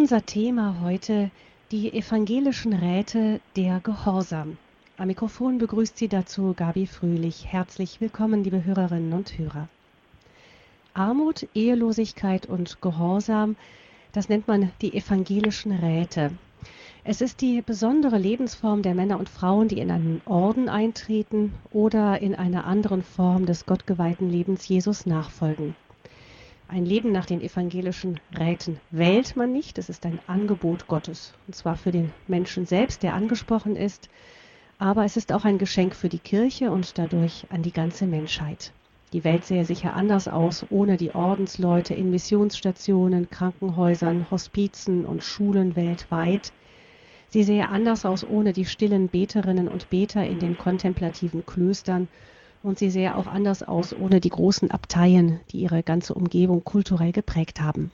Unser Thema heute die evangelischen Räte der Gehorsam. Am Mikrofon begrüßt Sie dazu Gabi Fröhlich. Herzlich willkommen, liebe Hörerinnen und Hörer. Armut, Ehelosigkeit und Gehorsam, das nennt man die evangelischen Räte. Es ist die besondere Lebensform der Männer und Frauen, die in einen Orden eintreten oder in einer anderen Form des gottgeweihten Lebens Jesus nachfolgen. Ein Leben nach den evangelischen Räten wählt man nicht, es ist ein Angebot Gottes. Und zwar für den Menschen selbst, der angesprochen ist, aber es ist auch ein Geschenk für die Kirche und dadurch an die ganze Menschheit. Die Welt sähe sicher anders aus ohne die Ordensleute in Missionsstationen, Krankenhäusern, Hospizen und Schulen weltweit. Sie sähe anders aus ohne die stillen Beterinnen und Beter in den kontemplativen Klöstern und sie sähe auch anders aus ohne die großen Abteien, die ihre ganze Umgebung kulturell geprägt haben.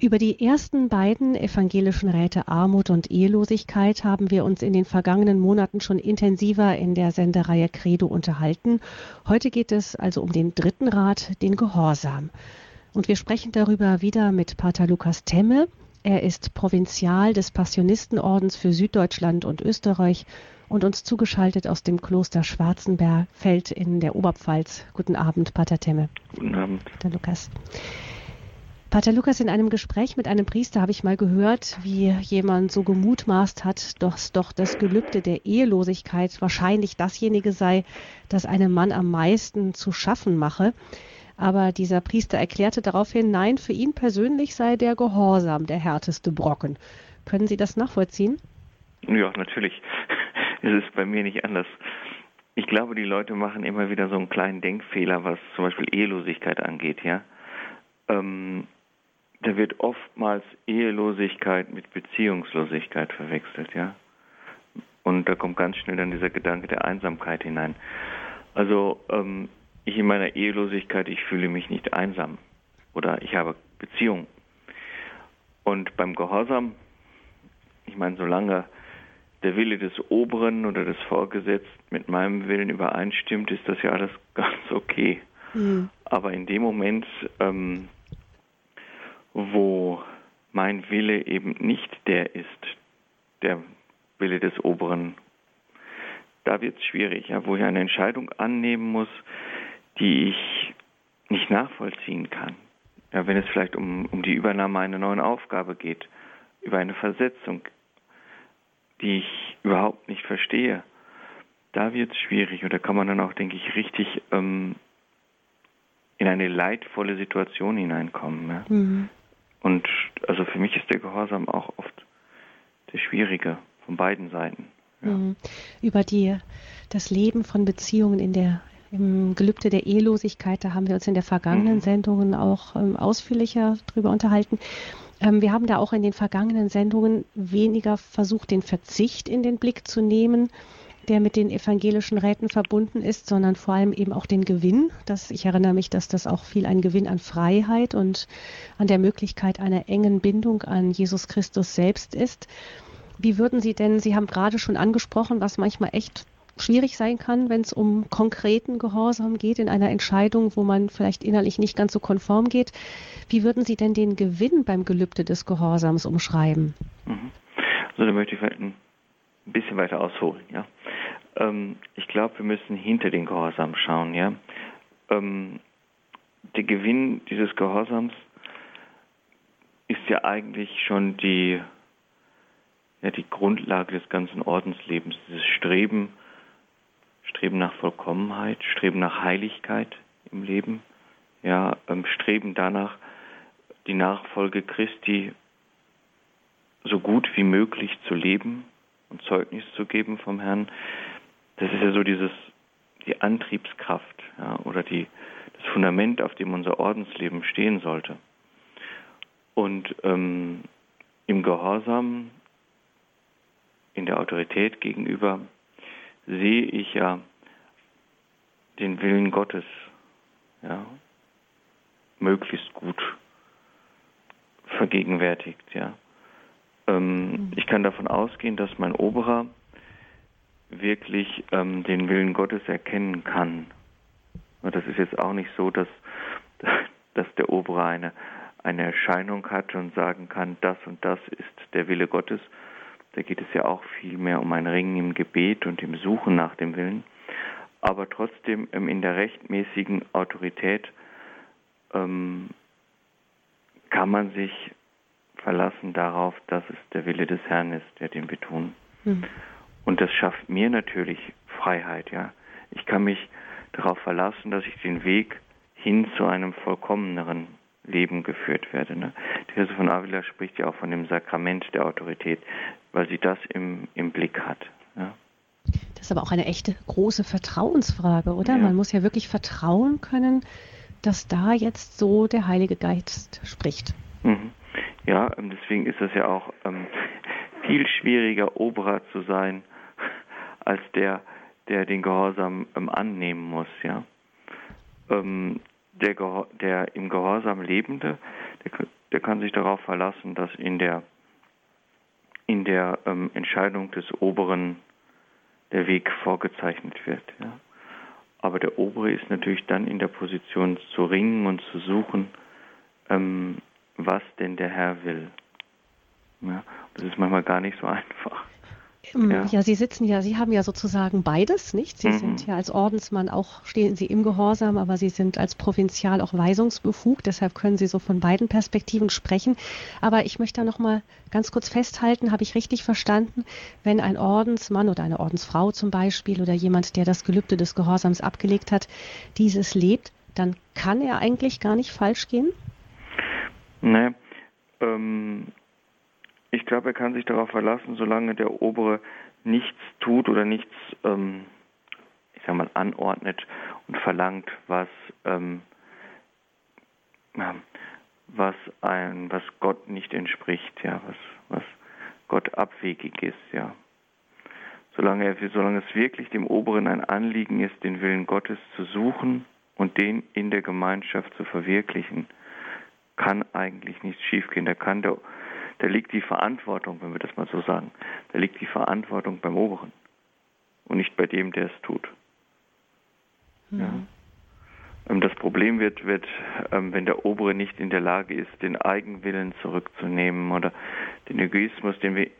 Über die ersten beiden evangelischen Räte Armut und Ehelosigkeit haben wir uns in den vergangenen Monaten schon intensiver in der Sendereihe Credo unterhalten. Heute geht es also um den dritten Rat, den Gehorsam. Und wir sprechen darüber wieder mit Pater Lukas Temme. Er ist Provinzial des Passionistenordens für Süddeutschland und Österreich und uns zugeschaltet aus dem Kloster Schwarzenbergfeld in der Oberpfalz. Guten Abend, Pater Temme. Guten Abend. Pater Lukas. Pater Lukas, in einem Gespräch mit einem Priester habe ich mal gehört, wie jemand so gemutmaßt hat, dass doch das Gelübde der Ehelosigkeit wahrscheinlich dasjenige sei, das einem Mann am meisten zu schaffen mache. Aber dieser Priester erklärte daraufhin, nein, für ihn persönlich sei der Gehorsam der härteste Brocken. Können Sie das nachvollziehen? Ja, natürlich. Es ist bei mir nicht anders. Ich glaube, die Leute machen immer wieder so einen kleinen Denkfehler, was zum Beispiel Ehelosigkeit angeht, ja. Ähm, da wird oftmals Ehelosigkeit mit Beziehungslosigkeit verwechselt, ja. Und da kommt ganz schnell dann dieser Gedanke der Einsamkeit hinein. Also ähm, ich in meiner Ehelosigkeit, ich fühle mich nicht einsam oder ich habe Beziehung. Und beim Gehorsam, ich meine, solange der Wille des Oberen oder des Vorgesetzten mit meinem Willen übereinstimmt, ist das ja alles ganz okay. Mhm. Aber in dem Moment, ähm, wo mein Wille eben nicht der ist, der Wille des Oberen, da wird es schwierig, ja, wo ich eine Entscheidung annehmen muss, die ich nicht nachvollziehen kann. Ja, wenn es vielleicht um, um die Übernahme einer neuen Aufgabe geht, über eine Versetzung, die ich überhaupt nicht verstehe, da wird es schwierig und da kann man dann auch, denke ich, richtig ähm, in eine leidvolle Situation hineinkommen. Ja? Mhm. Und also für mich ist der Gehorsam auch oft der schwierige von beiden Seiten. Ja. Mhm. Über die, das Leben von Beziehungen in der im Gelübde der Ehelosigkeit, da haben wir uns in der vergangenen mhm. Sendungen auch ähm, ausführlicher drüber unterhalten. Ähm, wir haben da auch in den vergangenen Sendungen weniger versucht, den Verzicht in den Blick zu nehmen, der mit den evangelischen Räten verbunden ist, sondern vor allem eben auch den Gewinn. Das, ich erinnere mich, dass das auch viel ein Gewinn an Freiheit und an der Möglichkeit einer engen Bindung an Jesus Christus selbst ist. Wie würden Sie denn, Sie haben gerade schon angesprochen, was manchmal echt schwierig sein kann, wenn es um konkreten Gehorsam geht, in einer Entscheidung, wo man vielleicht innerlich nicht ganz so konform geht. Wie würden Sie denn den Gewinn beim Gelübde des Gehorsams umschreiben? Mhm. Also da möchte ich ein bisschen weiter ausholen. Ja? Ähm, ich glaube, wir müssen hinter den Gehorsam schauen. Ja? Ähm, der Gewinn dieses Gehorsams ist ja eigentlich schon die, ja, die Grundlage des ganzen Ordenslebens, dieses Streben Streben nach Vollkommenheit, Streben nach Heiligkeit im Leben, ja, ähm, Streben danach, die Nachfolge Christi so gut wie möglich zu leben und Zeugnis zu geben vom Herrn. Das ist ja so dieses, die Antriebskraft ja, oder die, das Fundament, auf dem unser Ordensleben stehen sollte. Und ähm, im Gehorsam, in der Autorität gegenüber sehe ich ja den Willen Gottes ja, möglichst gut vergegenwärtigt. Ja. Ähm, mhm. Ich kann davon ausgehen, dass mein Oberer wirklich ähm, den Willen Gottes erkennen kann. Und das ist jetzt auch nicht so, dass, dass der Obere eine, eine Erscheinung hat und sagen kann, das und das ist der Wille Gottes. Da geht es ja auch viel mehr um ein Ringen im Gebet und im Suchen nach dem Willen. Aber trotzdem ähm, in der rechtmäßigen Autorität ähm, kann man sich verlassen darauf, dass es der Wille des Herrn ist, der den betont. Mhm. Und das schafft mir natürlich Freiheit, ja. Ich kann mich darauf verlassen, dass ich den Weg hin zu einem vollkommeneren Leben geführt werde. Ne? Therese von Avila spricht ja auch von dem Sakrament der Autorität, weil sie das im, im Blick hat. Ja? Das ist aber auch eine echte große Vertrauensfrage, oder? Ja. Man muss ja wirklich vertrauen können, dass da jetzt so der Heilige Geist spricht. Mhm. Ja, ähm, deswegen ist es ja auch ähm, viel schwieriger, Oberer zu sein, als der, der den Gehorsam ähm, annehmen muss, ja. Ähm, der, der im Gehorsam Lebende, der, der, kann sich darauf verlassen, dass in der, in der ähm, Entscheidung des Oberen der Weg vorgezeichnet wird. Ja. Aber der Obere ist natürlich dann in der Position zu ringen und zu suchen, ähm, was denn der Herr will. Ja, das ist manchmal gar nicht so einfach. Ähm, ja. ja. Sie sitzen ja, Sie haben ja sozusagen beides, nicht? Sie mhm. sind ja als Ordensmann auch, stehen Sie im Gehorsam, aber Sie sind als Provinzial auch weisungsbefugt, deshalb können Sie so von beiden Perspektiven sprechen. Aber ich möchte da nochmal ganz kurz festhalten, habe ich richtig verstanden, wenn ein Ordensmann oder eine Ordensfrau zum Beispiel oder jemand, der das Gelübde des Gehorsams abgelegt hat, dieses lebt, dann kann er eigentlich gar nicht falsch gehen? Nee, ähm, ich glaube, er kann sich darauf verlassen, solange der Obere nichts tut oder nichts, ähm, ich sag mal, anordnet und verlangt, was, ähm, was ein, was Gott nicht entspricht, ja, was, was Gott abwegig ist, ja. Solange, er, solange es wirklich dem Oberen ein Anliegen ist, den Willen Gottes zu suchen und den in der Gemeinschaft zu verwirklichen, kann eigentlich nichts schiefgehen. Da kann der da liegt die Verantwortung, wenn wir das mal so sagen, da liegt die Verantwortung beim Oberen und nicht bei dem, der es tut. Mhm. Ja. Ähm, das Problem wird, wird, ähm, wenn der Obere nicht in der Lage ist, den Eigenwillen zurückzunehmen oder den Egoismus, den wir,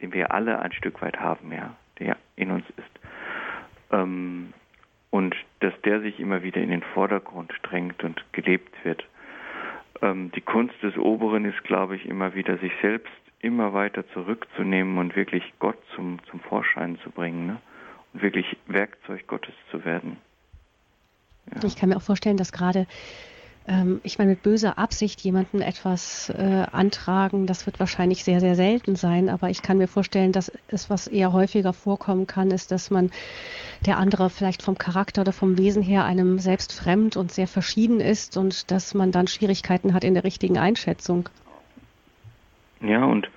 den wir alle ein Stück weit haben, ja, der in uns ist. Ähm, und dass der sich immer wieder in den Vordergrund drängt und gelebt wird ähm, die Kunst des Oberen ist, glaube ich, immer wieder sich selbst immer weiter zurückzunehmen und wirklich Gott zum, zum Vorschein zu bringen ne? und wirklich Werkzeug Gottes zu werden. Ja. Ich kann mir auch vorstellen, dass gerade ähm, ich meine, mit böser Absicht jemanden etwas äh, antragen, das wird wahrscheinlich sehr, sehr selten sein. Aber ich kann mir vorstellen, dass es, was eher häufiger vorkommen kann, ist, dass man der andere vielleicht vom Charakter oder vom Wesen her einem selbst fremd und sehr verschieden ist und dass man dann Schwierigkeiten hat in der richtigen Einschätzung. Ja, und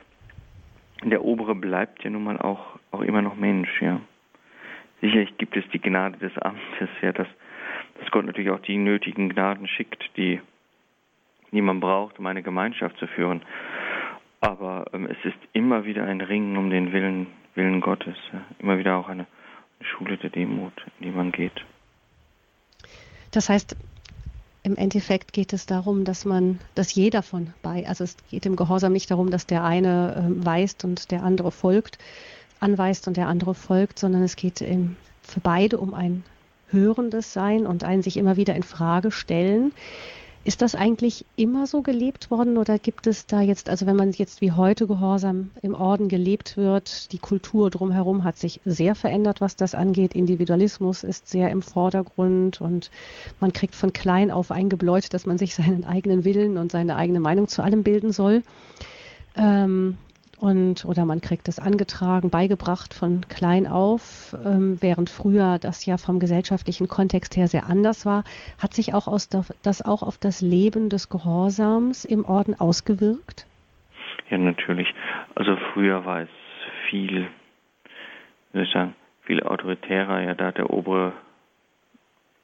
der Obere bleibt ja nun mal auch, auch immer noch Mensch, ja. Sicherlich gibt es die Gnade des Amtes, ja, dass dass Gott natürlich auch die nötigen Gnaden schickt, die, die man braucht, um eine Gemeinschaft zu führen. Aber ähm, es ist immer wieder ein Ringen um den Willen, Willen Gottes. Ja. Immer wieder auch eine, eine Schule der Demut, in die man geht. Das heißt, im Endeffekt geht es darum, dass man, dass jeder von bei, also es geht im Gehorsam nicht darum, dass der eine äh, weist und der andere folgt, anweist und der andere folgt, sondern es geht im, für beide um ein Hörendes sein und einen sich immer wieder in Frage stellen. Ist das eigentlich immer so gelebt worden oder gibt es da jetzt, also wenn man jetzt wie heute gehorsam im Orden gelebt wird, die Kultur drumherum hat sich sehr verändert, was das angeht. Individualismus ist sehr im Vordergrund und man kriegt von klein auf eingebläut, dass man sich seinen eigenen Willen und seine eigene Meinung zu allem bilden soll. Ähm, und oder man kriegt es angetragen, beigebracht von klein auf, ähm, während früher das ja vom gesellschaftlichen Kontext her sehr anders war, hat sich auch aus das auch auf das Leben des Gehorsams im Orden ausgewirkt? Ja, natürlich. Also früher war es viel, soll ich sagen, viel autoritärer. Ja, da hat der Obere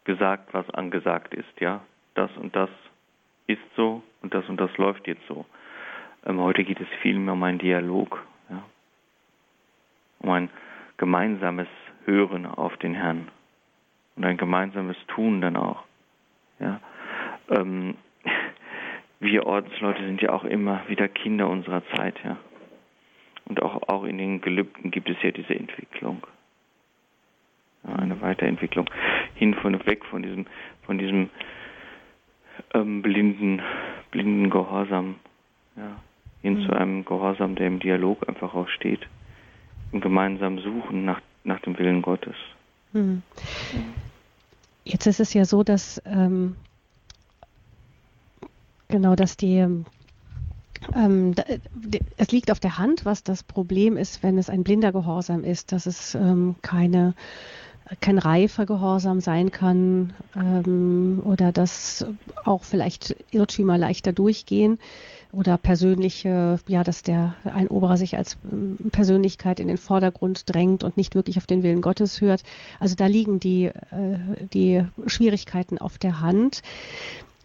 gesagt, was angesagt ist. Ja, das und das ist so und das und das läuft jetzt so. Ähm, heute geht es vielmehr um einen Dialog, ja? um ein gemeinsames Hören auf den Herrn und ein gemeinsames Tun dann auch. Ja? Ähm, wir Ordensleute sind ja auch immer wieder Kinder unserer Zeit, ja. Und auch, auch in den Gelübden gibt es ja diese Entwicklung. Ja, eine Weiterentwicklung hin von weg von diesem, von diesem ähm, blinden, blinden Gehorsam, ja, hin mhm. zu einem Gehorsam, der im Dialog einfach auch steht, im gemeinsamen Suchen nach, nach dem Willen Gottes. Mhm. Jetzt ist es ja so, dass ähm, genau, dass die ähm, es liegt auf der Hand, was das Problem ist, wenn es ein blinder Gehorsam ist, dass es ähm, keine kein reifer Gehorsam sein kann ähm, oder dass auch vielleicht Irrtümer leichter durchgehen oder persönliche, ja, dass der ein Oberer sich als ähm, Persönlichkeit in den Vordergrund drängt und nicht wirklich auf den Willen Gottes hört. Also da liegen die, äh, die Schwierigkeiten auf der Hand.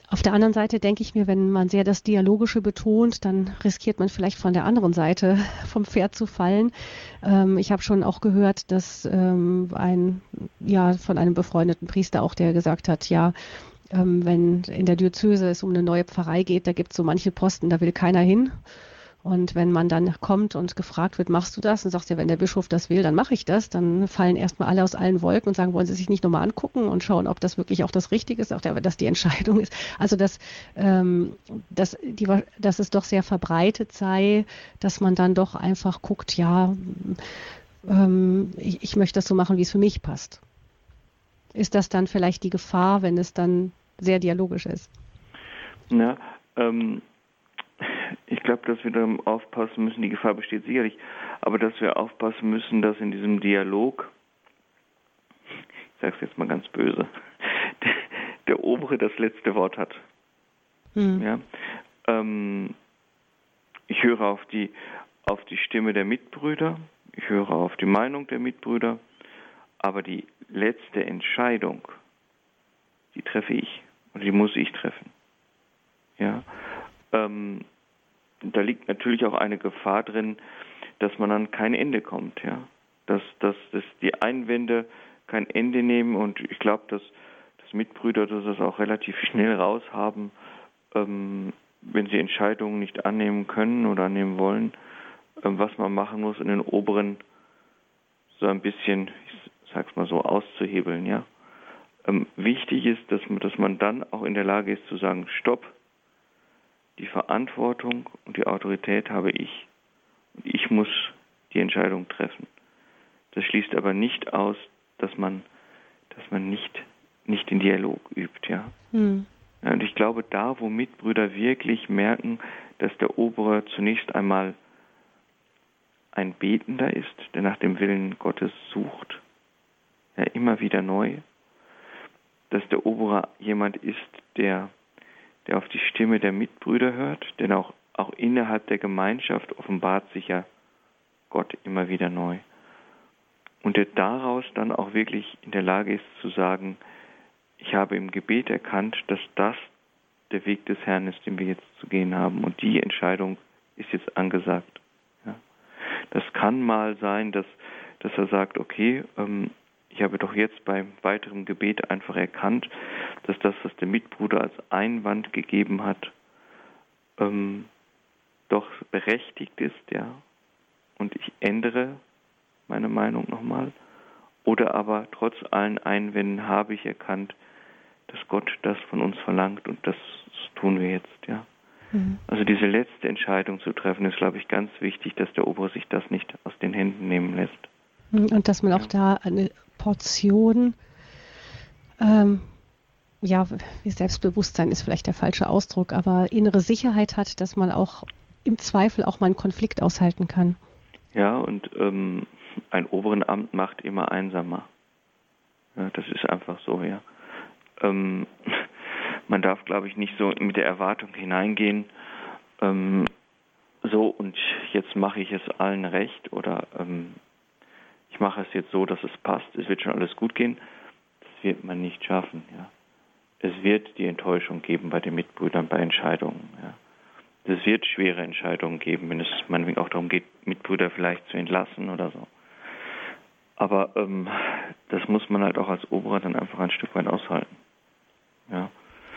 Auf der anderen Seite denke ich mir, wenn man sehr das Dialogische betont, dann riskiert man vielleicht von der anderen Seite vom Pferd zu fallen. Ähm, ich habe schon auch gehört, dass ähm, ein, ja, von einem befreundeten Priester auch, der gesagt hat, ja, ähm, wenn in der Diözese es um eine neue Pfarrei geht, da gibt es so manche Posten, da will keiner hin. Und wenn man dann kommt und gefragt wird, machst du das? Und sagst ja, wenn der Bischof das will, dann mache ich das. Dann fallen erstmal alle aus allen Wolken und sagen, wollen Sie sich nicht nochmal angucken und schauen, ob das wirklich auch das Richtige ist, auch dass die Entscheidung ist. Also dass, ähm, dass, die, dass es doch sehr verbreitet sei, dass man dann doch einfach guckt, ja, ähm, ich, ich möchte das so machen, wie es für mich passt. Ist das dann vielleicht die Gefahr, wenn es dann sehr dialogisch ist? Ja, ähm, ich glaube, dass wir da aufpassen müssen, die Gefahr besteht sicherlich, aber dass wir aufpassen müssen, dass in diesem Dialog, ich sage es jetzt mal ganz böse, der, der, Obere das letzte Wort hat. Hm. Ja? Ähm, ich höre auf die, auf die Stimme der Mitbrüder, ich höre auf die Meinung der Mitbrüder, aber die letzte Entscheidung, die treffe ich und die muss ich treffen. Ja, ähm, da liegt natürlich auch eine Gefahr drin, dass man an kein Ende kommt, ja. Dass, dass, dass die Einwände kein Ende nehmen und ich glaube, dass, dass Mitbrüder das auch relativ schnell raushaben, ähm, wenn sie Entscheidungen nicht annehmen können oder annehmen wollen, ähm, was man machen muss, in den oberen so ein bisschen, ich sag's mal so, auszuhebeln, ja. Ähm, wichtig ist, dass man, dass man dann auch in der Lage ist zu sagen, stopp, die Verantwortung und die Autorität habe ich und ich muss die Entscheidung treffen. Das schließt aber nicht aus, dass man, dass man nicht, nicht in Dialog übt, ja. Hm. ja. Und ich glaube, da, wo Mitbrüder wirklich merken, dass der Obere zunächst einmal ein Betender ist, der nach dem Willen Gottes sucht, ja, immer wieder neu, dass der Obere jemand ist, der der auf die Stimme der Mitbrüder hört, denn auch, auch innerhalb der Gemeinschaft offenbart sich ja Gott immer wieder neu. Und der daraus dann auch wirklich in der Lage ist zu sagen, ich habe im Gebet erkannt, dass das der Weg des Herrn ist, den wir jetzt zu gehen haben. Und die Entscheidung ist jetzt angesagt. Ja. Das kann mal sein, dass, dass er sagt, okay, ähm, ich habe doch jetzt beim weiteren Gebet einfach erkannt, dass das, was der Mitbruder als Einwand gegeben hat, ähm, doch berechtigt ist, ja. Und ich ändere meine Meinung nochmal. Oder aber trotz allen Einwänden habe ich erkannt, dass Gott das von uns verlangt und das tun wir jetzt, ja. Mhm. Also diese letzte Entscheidung zu treffen, ist, glaube ich, ganz wichtig, dass der Obere sich das nicht aus den Händen nehmen lässt. Und dass man auch da eine Portion, ähm, ja, Selbstbewusstsein ist vielleicht der falsche Ausdruck, aber innere Sicherheit hat, dass man auch im Zweifel auch mal einen Konflikt aushalten kann. Ja, und ähm, ein oberen Amt macht immer einsamer. Ja, das ist einfach so, ja. Ähm, man darf, glaube ich, nicht so mit der Erwartung hineingehen, ähm, so und jetzt mache ich es allen recht oder ähm, ich mache es jetzt so, dass es passt, es wird schon alles gut gehen, das wird man nicht schaffen. Ja. Es wird die Enttäuschung geben bei den Mitbrüdern bei Entscheidungen. Ja. Es wird schwere Entscheidungen geben, wenn es meinetwegen auch darum geht, Mitbrüder vielleicht zu entlassen oder so. Aber ähm, das muss man halt auch als Oberer dann einfach ein Stück weit aushalten. Ja.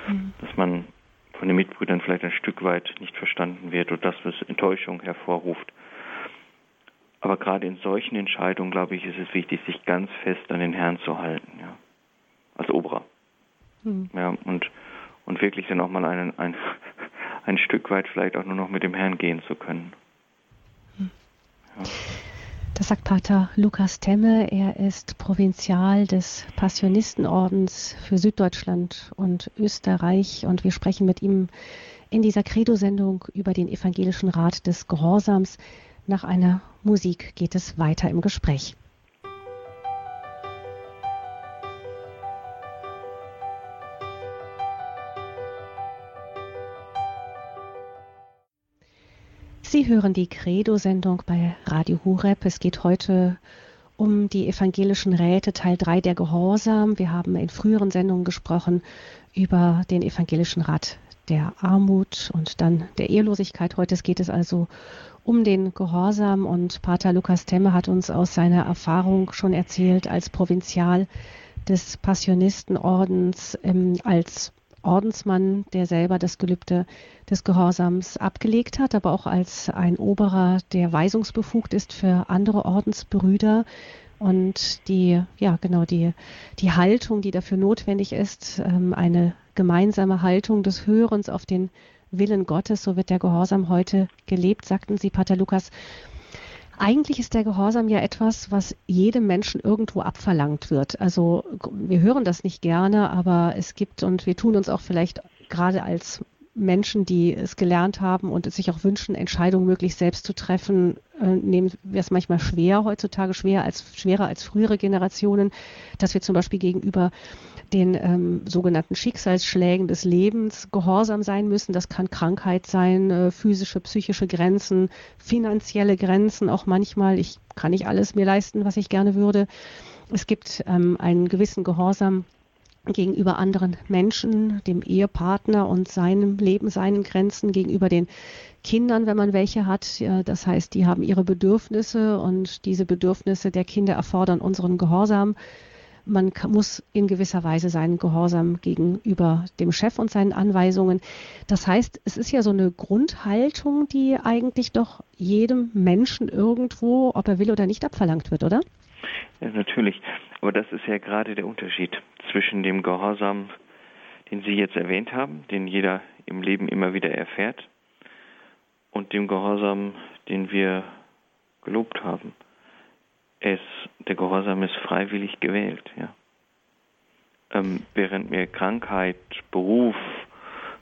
Mhm. Dass man von den Mitbrüdern vielleicht ein Stück weit nicht verstanden wird oder dass es Enttäuschung hervorruft. Aber gerade in solchen Entscheidungen, glaube ich, ist es wichtig, sich ganz fest an den Herrn zu halten, ja, als Oberer. Hm. Ja, und, und wirklich dann auch mal einen, ein, ein Stück weit vielleicht auch nur noch mit dem Herrn gehen zu können. Hm. Ja. Das sagt Pater Lukas Temme. Er ist Provinzial des Passionistenordens für Süddeutschland und Österreich. Und wir sprechen mit ihm in dieser Credo-Sendung über den Evangelischen Rat des Gehorsams. Nach einer Musik geht es weiter im Gespräch. Sie hören die Credo-Sendung bei Radio Hureb. Es geht heute um die evangelischen Räte, Teil 3 der Gehorsam. Wir haben in früheren Sendungen gesprochen über den evangelischen Rat der Armut und dann der Ehelosigkeit. Heute geht es also um den Gehorsam und Pater Lukas Temme hat uns aus seiner Erfahrung schon erzählt als Provinzial des Passionistenordens, ähm, als Ordensmann, der selber das Gelübde des Gehorsams abgelegt hat, aber auch als ein Oberer, der weisungsbefugt ist für andere Ordensbrüder. Und die, ja, genau, die, die Haltung, die dafür notwendig ist, ähm, eine gemeinsame Haltung des Hörens auf den Willen Gottes, so wird der Gehorsam heute gelebt, sagten Sie, Pater Lukas. Eigentlich ist der Gehorsam ja etwas, was jedem Menschen irgendwo abverlangt wird. Also wir hören das nicht gerne, aber es gibt und wir tun uns auch vielleicht gerade als Menschen, die es gelernt haben und es sich auch wünschen, Entscheidungen möglichst selbst zu treffen, äh, nehmen wir es manchmal schwer, heutzutage schwer als, schwerer als frühere Generationen, dass wir zum Beispiel gegenüber den ähm, sogenannten Schicksalsschlägen des Lebens gehorsam sein müssen. Das kann Krankheit sein, äh, physische, psychische Grenzen, finanzielle Grenzen, auch manchmal, ich kann nicht alles mir leisten, was ich gerne würde. Es gibt ähm, einen gewissen Gehorsam gegenüber anderen Menschen, dem Ehepartner und seinem Leben, seinen Grenzen, gegenüber den Kindern, wenn man welche hat. Das heißt, die haben ihre Bedürfnisse und diese Bedürfnisse der Kinder erfordern unseren Gehorsam man muss in gewisser Weise seinen Gehorsam gegenüber dem Chef und seinen Anweisungen. Das heißt, es ist ja so eine Grundhaltung, die eigentlich doch jedem Menschen irgendwo, ob er will oder nicht, abverlangt wird, oder? Ja, natürlich. Aber das ist ja gerade der Unterschied zwischen dem Gehorsam, den Sie jetzt erwähnt haben, den jeder im Leben immer wieder erfährt, und dem Gehorsam, den wir gelobt haben es, der Gehorsam ist freiwillig gewählt, ja. Ähm, während mir Krankheit, Beruf,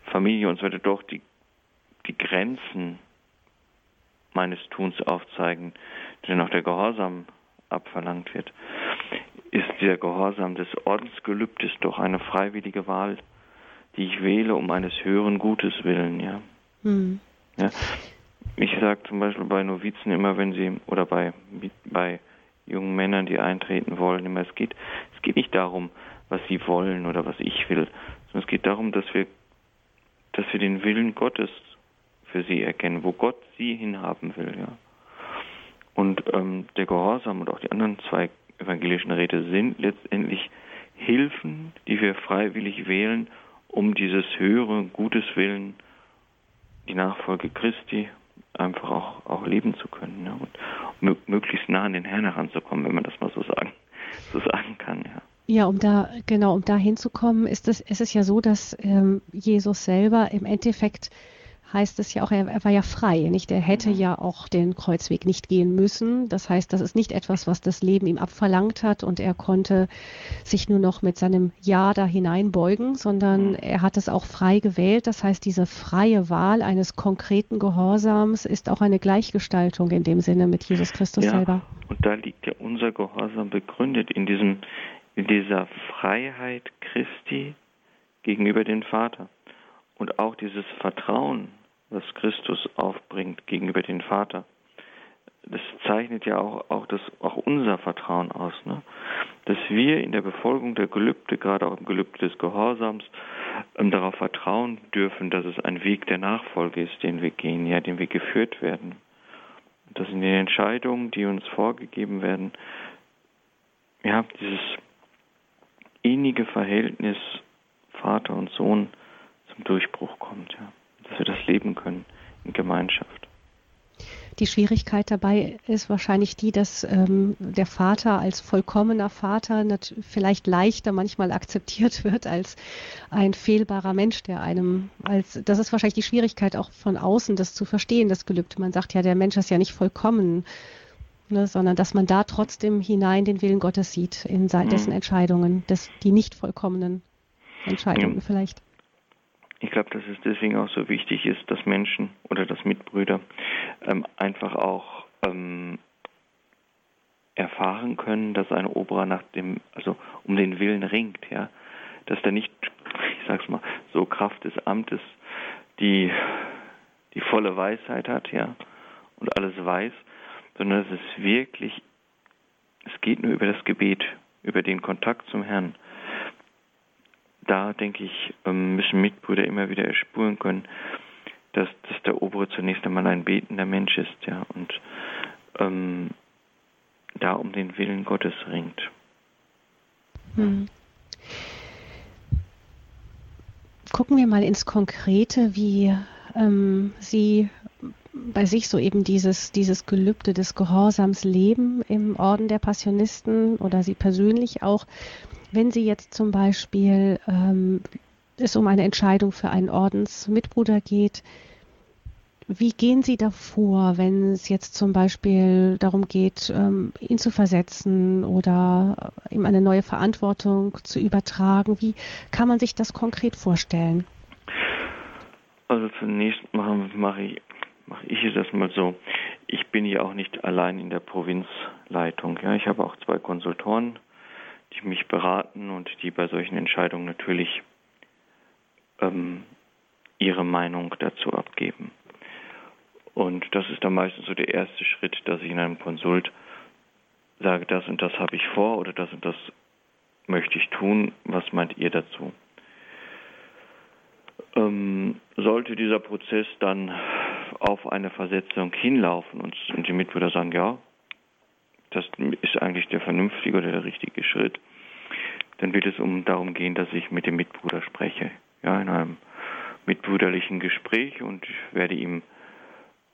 Familie und so weiter doch die, die Grenzen meines Tuns aufzeigen, denn auch der Gehorsam abverlangt wird, ist der Gehorsam des Ordensgelübdes doch eine freiwillige Wahl, die ich wähle um eines höheren Gutes willen, ja. Mhm. ja. Ich sage zum Beispiel bei Novizen immer, wenn sie, oder bei, bei jungen Männern, die eintreten wollen, immer, es geht, es geht nicht darum, was sie wollen oder was ich will, sondern es geht darum, dass wir, dass wir den Willen Gottes für sie erkennen, wo Gott sie hinhaben will, ja. Und ähm, der Gehorsam und auch die anderen zwei evangelischen Räte sind letztendlich Hilfen, die wir freiwillig wählen, um dieses höhere Gutes Willen, die Nachfolge Christi einfach auch, auch leben zu können ja, und möglichst nah an den Herrn heranzukommen, wenn man das mal so sagen, so sagen kann. Ja. Ja, um da genau, um da hinzukommen, ist es, ist es ja so, dass ähm, Jesus selber im Endeffekt heißt es ja auch, er, er, war ja frei, nicht? Er hätte mhm. ja auch den Kreuzweg nicht gehen müssen. Das heißt, das ist nicht etwas, was das Leben ihm abverlangt hat und er konnte sich nur noch mit seinem Ja da hineinbeugen, sondern mhm. er hat es auch frei gewählt. Das heißt, diese freie Wahl eines konkreten Gehorsams ist auch eine Gleichgestaltung in dem Sinne mit Jesus Christus ja, selber. Und da liegt ja unser Gehorsam begründet in diesem, in dieser Freiheit Christi gegenüber dem Vater. Und auch dieses Vertrauen, was Christus aufbringt gegenüber dem Vater, das zeichnet ja auch, auch, das, auch unser Vertrauen aus. Ne? Dass wir in der Befolgung der Gelübde, gerade auch im Gelübde des Gehorsams, ähm, darauf vertrauen dürfen, dass es ein Weg der Nachfolge ist, den wir gehen, ja, den wir geführt werden. Dass in den Entscheidungen, die uns vorgegeben werden, ja, dieses innige Verhältnis Vater und Sohn zum Durchbruch kommt, ja. Dass wir das leben können in Gemeinschaft. Die Schwierigkeit dabei ist wahrscheinlich die, dass ähm, der Vater als vollkommener Vater vielleicht leichter manchmal akzeptiert wird als ein fehlbarer Mensch, der einem als das ist wahrscheinlich die Schwierigkeit auch von außen, das zu verstehen, das Gelübde. Man sagt ja, der Mensch ist ja nicht vollkommen, ne, sondern dass man da trotzdem hinein den Willen Gottes sieht in dessen mhm. Entscheidungen, des, die nicht vollkommenen Entscheidungen ja. vielleicht. Ich glaube, dass es deswegen auch so wichtig ist, dass Menschen oder dass Mitbrüder ähm, einfach auch ähm, erfahren können, dass ein Oberer nach dem, also um den Willen ringt, ja, dass der nicht, ich sag's mal, so Kraft des Amtes die die volle Weisheit hat, ja, und alles weiß, sondern dass es wirklich, es geht nur über das Gebet, über den Kontakt zum Herrn da denke ich, ähm, müssen Mitbrüder immer wieder erspüren können, dass, dass der Obere zunächst einmal ein betender Mensch ist, ja, und ähm, da um den Willen Gottes ringt. Hm. Gucken wir mal ins Konkrete, wie ähm, Sie bei sich so eben dieses, dieses Gelübde des Gehorsams leben im Orden der Passionisten oder Sie persönlich auch wenn Sie jetzt zum Beispiel ähm, es um eine Entscheidung für einen Ordensmitbruder geht, wie gehen Sie davor, wenn es jetzt zum Beispiel darum geht, ähm, ihn zu versetzen oder ihm eine neue Verantwortung zu übertragen? Wie kann man sich das konkret vorstellen? Also zunächst mache mach ich, mach ich das mal so. Ich bin ja auch nicht allein in der Provinzleitung. Ja, ich habe auch zwei Konsultoren die mich beraten und die bei solchen Entscheidungen natürlich ähm, ihre Meinung dazu abgeben. Und das ist dann meistens so der erste Schritt, dass ich in einem Konsult sage, das und das habe ich vor oder das und das möchte ich tun. Was meint ihr dazu? Ähm, sollte dieser Prozess dann auf eine Versetzung hinlaufen. Und, und die Mitbrüder sagen, ja, das ist eigentlich der vernünftige oder der richtige Schritt, dann wird es um darum gehen, dass ich mit dem Mitbruder spreche, ja, in einem mitbrüderlichen Gespräch. Und ich werde ihm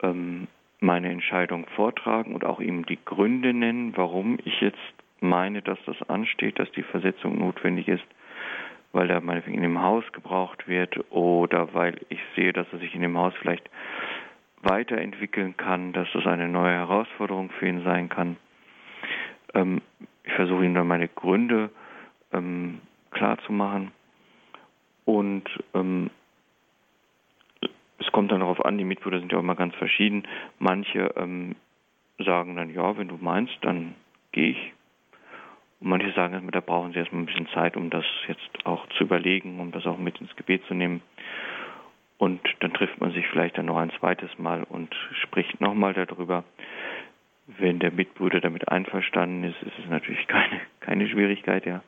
ähm, meine Entscheidung vortragen und auch ihm die Gründe nennen, warum ich jetzt meine, dass das ansteht, dass die Versetzung notwendig ist, weil er meinetwegen in dem Haus gebraucht wird oder weil ich sehe, dass er sich in dem Haus vielleicht weiterentwickeln kann, dass das eine neue Herausforderung für ihn sein kann. Ähm, ich versuche ihm dann meine Gründe ähm, klar zu machen. Und ähm, es kommt dann darauf an, die Mitbrüder sind ja auch immer ganz verschieden. Manche ähm, sagen dann, ja, wenn du meinst, dann gehe ich. Und manche sagen, da brauchen sie erstmal ein bisschen Zeit, um das jetzt auch zu überlegen, um das auch mit ins Gebet zu nehmen. Und dann trifft man sich vielleicht dann noch ein zweites Mal und spricht nochmal darüber. Wenn der Mitbruder damit einverstanden ist, ist es natürlich keine, keine Schwierigkeit, ja.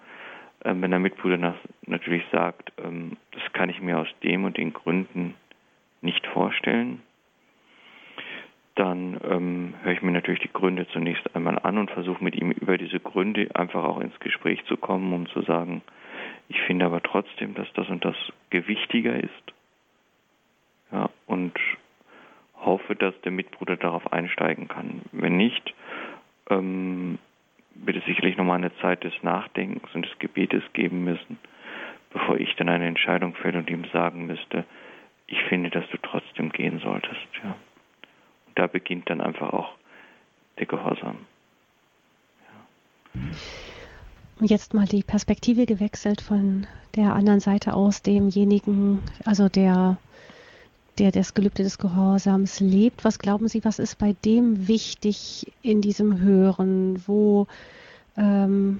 Ähm, wenn der Mitbruder nach, natürlich sagt, ähm, das kann ich mir aus dem und den Gründen nicht vorstellen, dann ähm, höre ich mir natürlich die Gründe zunächst einmal an und versuche mit ihm über diese Gründe einfach auch ins Gespräch zu kommen, um zu sagen, ich finde aber trotzdem, dass das und das gewichtiger ist. Ja, und hoffe, dass der Mitbruder darauf einsteigen kann. Wenn nicht, ähm, wird es sicherlich nochmal eine Zeit des Nachdenkens und des Gebetes geben müssen, bevor ich dann eine Entscheidung fälle und ihm sagen müsste, ich finde, dass du trotzdem gehen solltest. Ja. Und da beginnt dann einfach auch der Gehorsam. Ja. Jetzt mal die Perspektive gewechselt von der anderen Seite aus, demjenigen, also der der das Gelübde des Gehorsams lebt. Was glauben Sie, was ist bei dem wichtig in diesem Hören? Wo, ähm,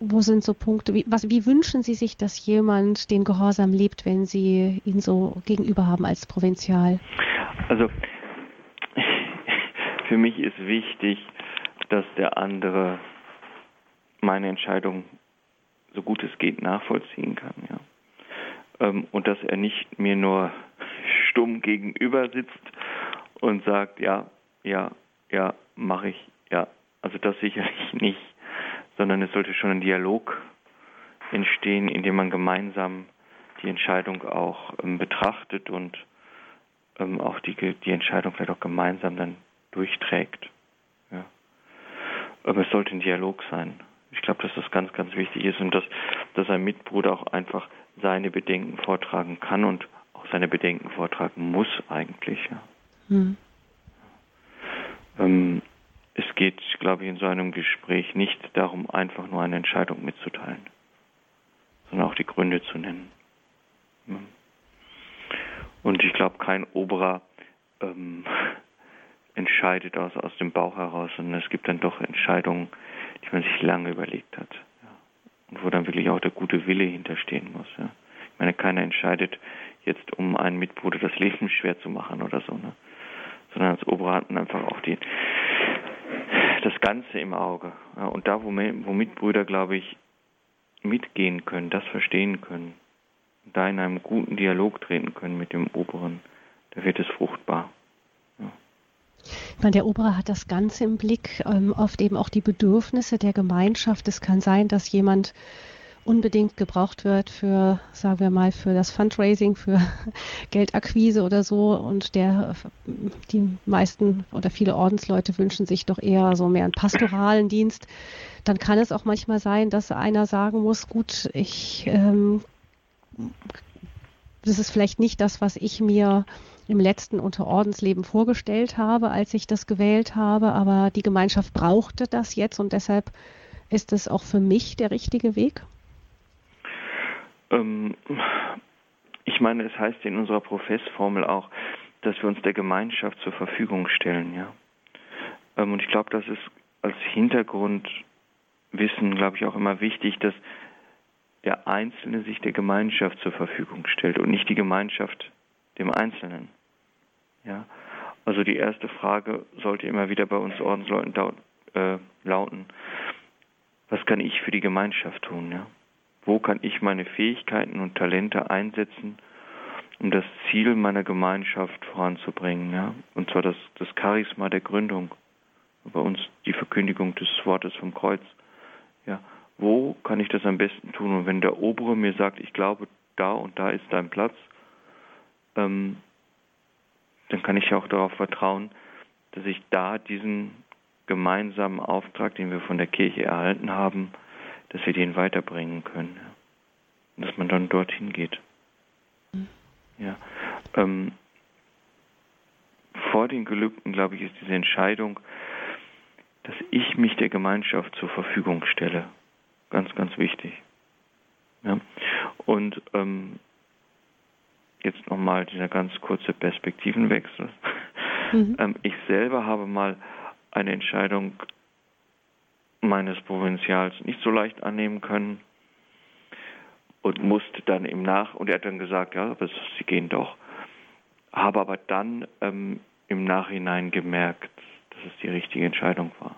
wo sind so Punkte? Wie, was, wie wünschen Sie sich, dass jemand den Gehorsam lebt, wenn Sie ihn so gegenüber haben als Provinzial? Also für mich ist wichtig, dass der andere meine Entscheidung so gut es geht nachvollziehen kann. Ja. Ähm, und dass er nicht mir nur stumm gegenüber sitzt und sagt, ja, ja, ja, mache ich, ja. Also das sicherlich nicht, sondern es sollte schon ein Dialog entstehen, in dem man gemeinsam die Entscheidung auch ähm, betrachtet und ähm, auch die, die Entscheidung vielleicht auch gemeinsam dann durchträgt. Ja. Aber es sollte ein Dialog sein. Ich glaube, dass das ganz, ganz wichtig ist und dass, dass ein Mitbruder auch einfach seine Bedenken vortragen kann und seine Bedenken vortragen muss eigentlich. Ja. Hm. Ähm, es geht, glaube ich, in so einem Gespräch nicht darum, einfach nur eine Entscheidung mitzuteilen, sondern auch die Gründe zu nennen. Und ich glaube, kein Oberer ähm, entscheidet aus, aus dem Bauch heraus, sondern es gibt dann doch Entscheidungen, die man sich lange überlegt hat. Ja. Und wo dann wirklich auch der gute Wille hinterstehen muss. Ja. Ich meine, keiner entscheidet jetzt, um einen Mitbruder das Leben schwer zu machen oder so, ne? sondern als Oberer hatten einfach auch die, das Ganze im Auge. Ja. Und da, wo, wo Mitbrüder, glaube ich, mitgehen können, das verstehen können, da in einem guten Dialog treten können mit dem Oberen, da wird es fruchtbar. Ich meine, der Obere hat das Ganze im Blick, ähm, oft eben auch die Bedürfnisse der Gemeinschaft. Es kann sein, dass jemand unbedingt gebraucht wird für, sagen wir mal, für das Fundraising, für Geldakquise oder so. Und der, die meisten oder viele Ordensleute wünschen sich doch eher so mehr einen pastoralen Dienst. Dann kann es auch manchmal sein, dass einer sagen muss, gut, ich, ähm, das ist vielleicht nicht das, was ich mir im letzten Unterordensleben vorgestellt habe, als ich das gewählt habe, aber die Gemeinschaft brauchte das jetzt und deshalb ist es auch für mich der richtige Weg? Ähm, ich meine, es heißt in unserer Professformel auch, dass wir uns der Gemeinschaft zur Verfügung stellen, ja. Ähm, und ich glaube, das ist als Hintergrundwissen, glaube ich, auch immer wichtig, dass der Einzelne sich der Gemeinschaft zur Verfügung stellt und nicht die Gemeinschaft dem Einzelnen. Ja, also die erste Frage sollte immer wieder bei uns Ordensleuten äh, lauten: Was kann ich für die Gemeinschaft tun? Ja? Wo kann ich meine Fähigkeiten und Talente einsetzen, um das Ziel meiner Gemeinschaft voranzubringen? Ja? Und zwar das, das Charisma der Gründung, bei uns die Verkündigung des Wortes vom Kreuz. Ja? Wo kann ich das am besten tun? Und wenn der Obere mir sagt, ich glaube, da und da ist dein Platz, ähm, dann kann ich auch darauf vertrauen, dass ich da diesen gemeinsamen Auftrag, den wir von der Kirche erhalten haben, dass wir den weiterbringen können. Und dass man dann dorthin geht. Ja. Ähm, vor den Gelübden, glaube ich, ist diese Entscheidung, dass ich mich der Gemeinschaft zur Verfügung stelle. Ganz, ganz wichtig. Ja. Und ähm, jetzt nochmal dieser ganz kurze Perspektivenwechsel. Mhm. Ähm, ich selber habe mal eine Entscheidung meines Provinzials nicht so leicht annehmen können und musste dann im Nach und er hat dann gesagt, ja, aber sie gehen doch. Habe aber dann ähm, im Nachhinein gemerkt, dass es die richtige Entscheidung war.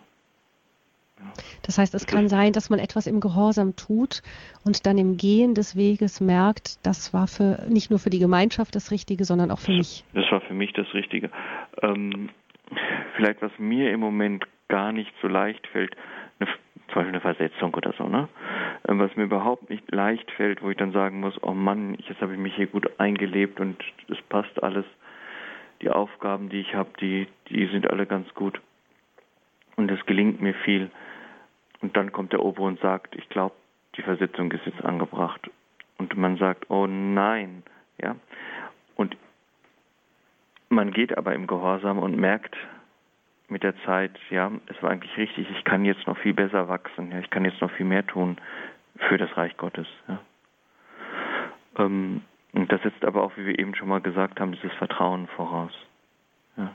Das heißt, es kann sein, dass man etwas im Gehorsam tut und dann im Gehen des Weges merkt, das war für nicht nur für die Gemeinschaft das Richtige, sondern auch für mich. Das war für mich das Richtige. Ähm, vielleicht was mir im Moment gar nicht so leicht fällt, zum Beispiel eine Versetzung oder so, ne? Ähm, was mir überhaupt nicht leicht fällt, wo ich dann sagen muss, oh Mann, jetzt habe ich mich hier gut eingelebt und es passt alles. Die Aufgaben, die ich habe, die, die sind alle ganz gut. Und es gelingt mir viel. Und dann kommt der Obere und sagt, ich glaube, die Versetzung ist jetzt angebracht. Und man sagt, oh nein, ja. Und man geht aber im Gehorsam und merkt mit der Zeit, ja, es war eigentlich richtig, ich kann jetzt noch viel besser wachsen, ja, ich kann jetzt noch viel mehr tun für das Reich Gottes, ja. Ähm, und das setzt aber auch, wie wir eben schon mal gesagt haben, dieses Vertrauen voraus. Ja.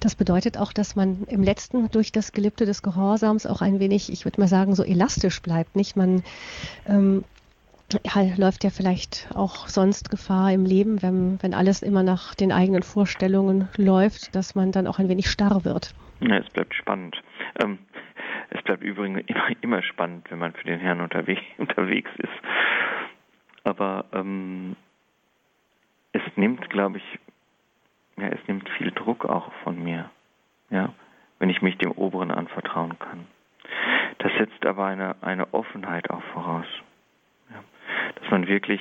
Das bedeutet auch, dass man im letzten durch das Gelübde des Gehorsams auch ein wenig, ich würde mal sagen, so elastisch bleibt. Nicht man ähm, ja, läuft ja vielleicht auch sonst Gefahr im Leben, wenn, wenn alles immer nach den eigenen Vorstellungen läuft, dass man dann auch ein wenig starr wird. Ja, es bleibt spannend. Ähm, es bleibt übrigens immer, immer spannend, wenn man für den Herrn unterwegs, unterwegs ist. Aber ähm, es nimmt, glaube ich, ja, es nimmt viel Druck auch von mir, ja, wenn ich mich dem Oberen anvertrauen kann. Das setzt aber eine, eine Offenheit auch voraus. Dass man wirklich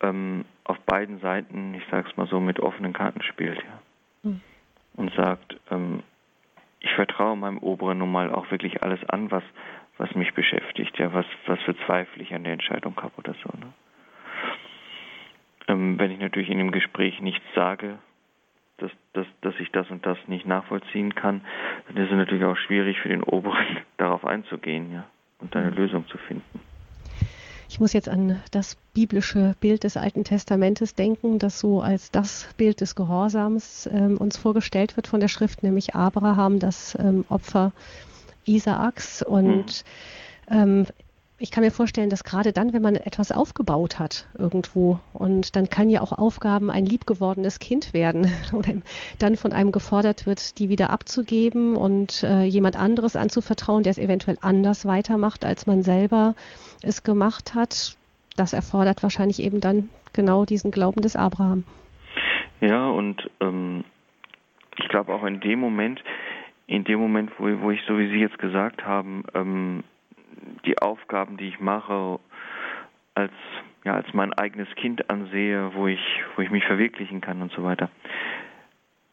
ähm, auf beiden Seiten, ich sage es mal so, mit offenen Karten spielt, ja. Mhm. Und sagt, ähm, ich vertraue meinem Oberen nun mal auch wirklich alles an, was, was mich beschäftigt, ja, was, was für Zweifel ich an der Entscheidung habe oder so. Ne? Ähm, wenn ich natürlich in dem Gespräch nichts sage, dass, dass, dass ich das und das nicht nachvollziehen kann, dann ist es natürlich auch schwierig für den Oberen darauf einzugehen, ja, und eine mhm. Lösung zu finden. Ich muss jetzt an das biblische Bild des Alten Testamentes denken, das so als das Bild des Gehorsams ähm, uns vorgestellt wird von der Schrift, nämlich Abraham, das ähm, Opfer Isaaks. Und mhm. ähm, ich kann mir vorstellen, dass gerade dann, wenn man etwas aufgebaut hat irgendwo und dann kann ja auch Aufgaben ein liebgewordenes Kind werden oder dann von einem gefordert wird, die wieder abzugeben und äh, jemand anderes anzuvertrauen, der es eventuell anders weitermacht, als man selber es gemacht hat. Das erfordert wahrscheinlich eben dann genau diesen Glauben des Abraham. Ja, und ähm, ich glaube auch in dem Moment, in dem Moment, wo, wo ich, so wie Sie jetzt gesagt haben, ähm, die Aufgaben, die ich mache, als ja als mein eigenes Kind ansehe, wo ich wo ich mich verwirklichen kann und so weiter,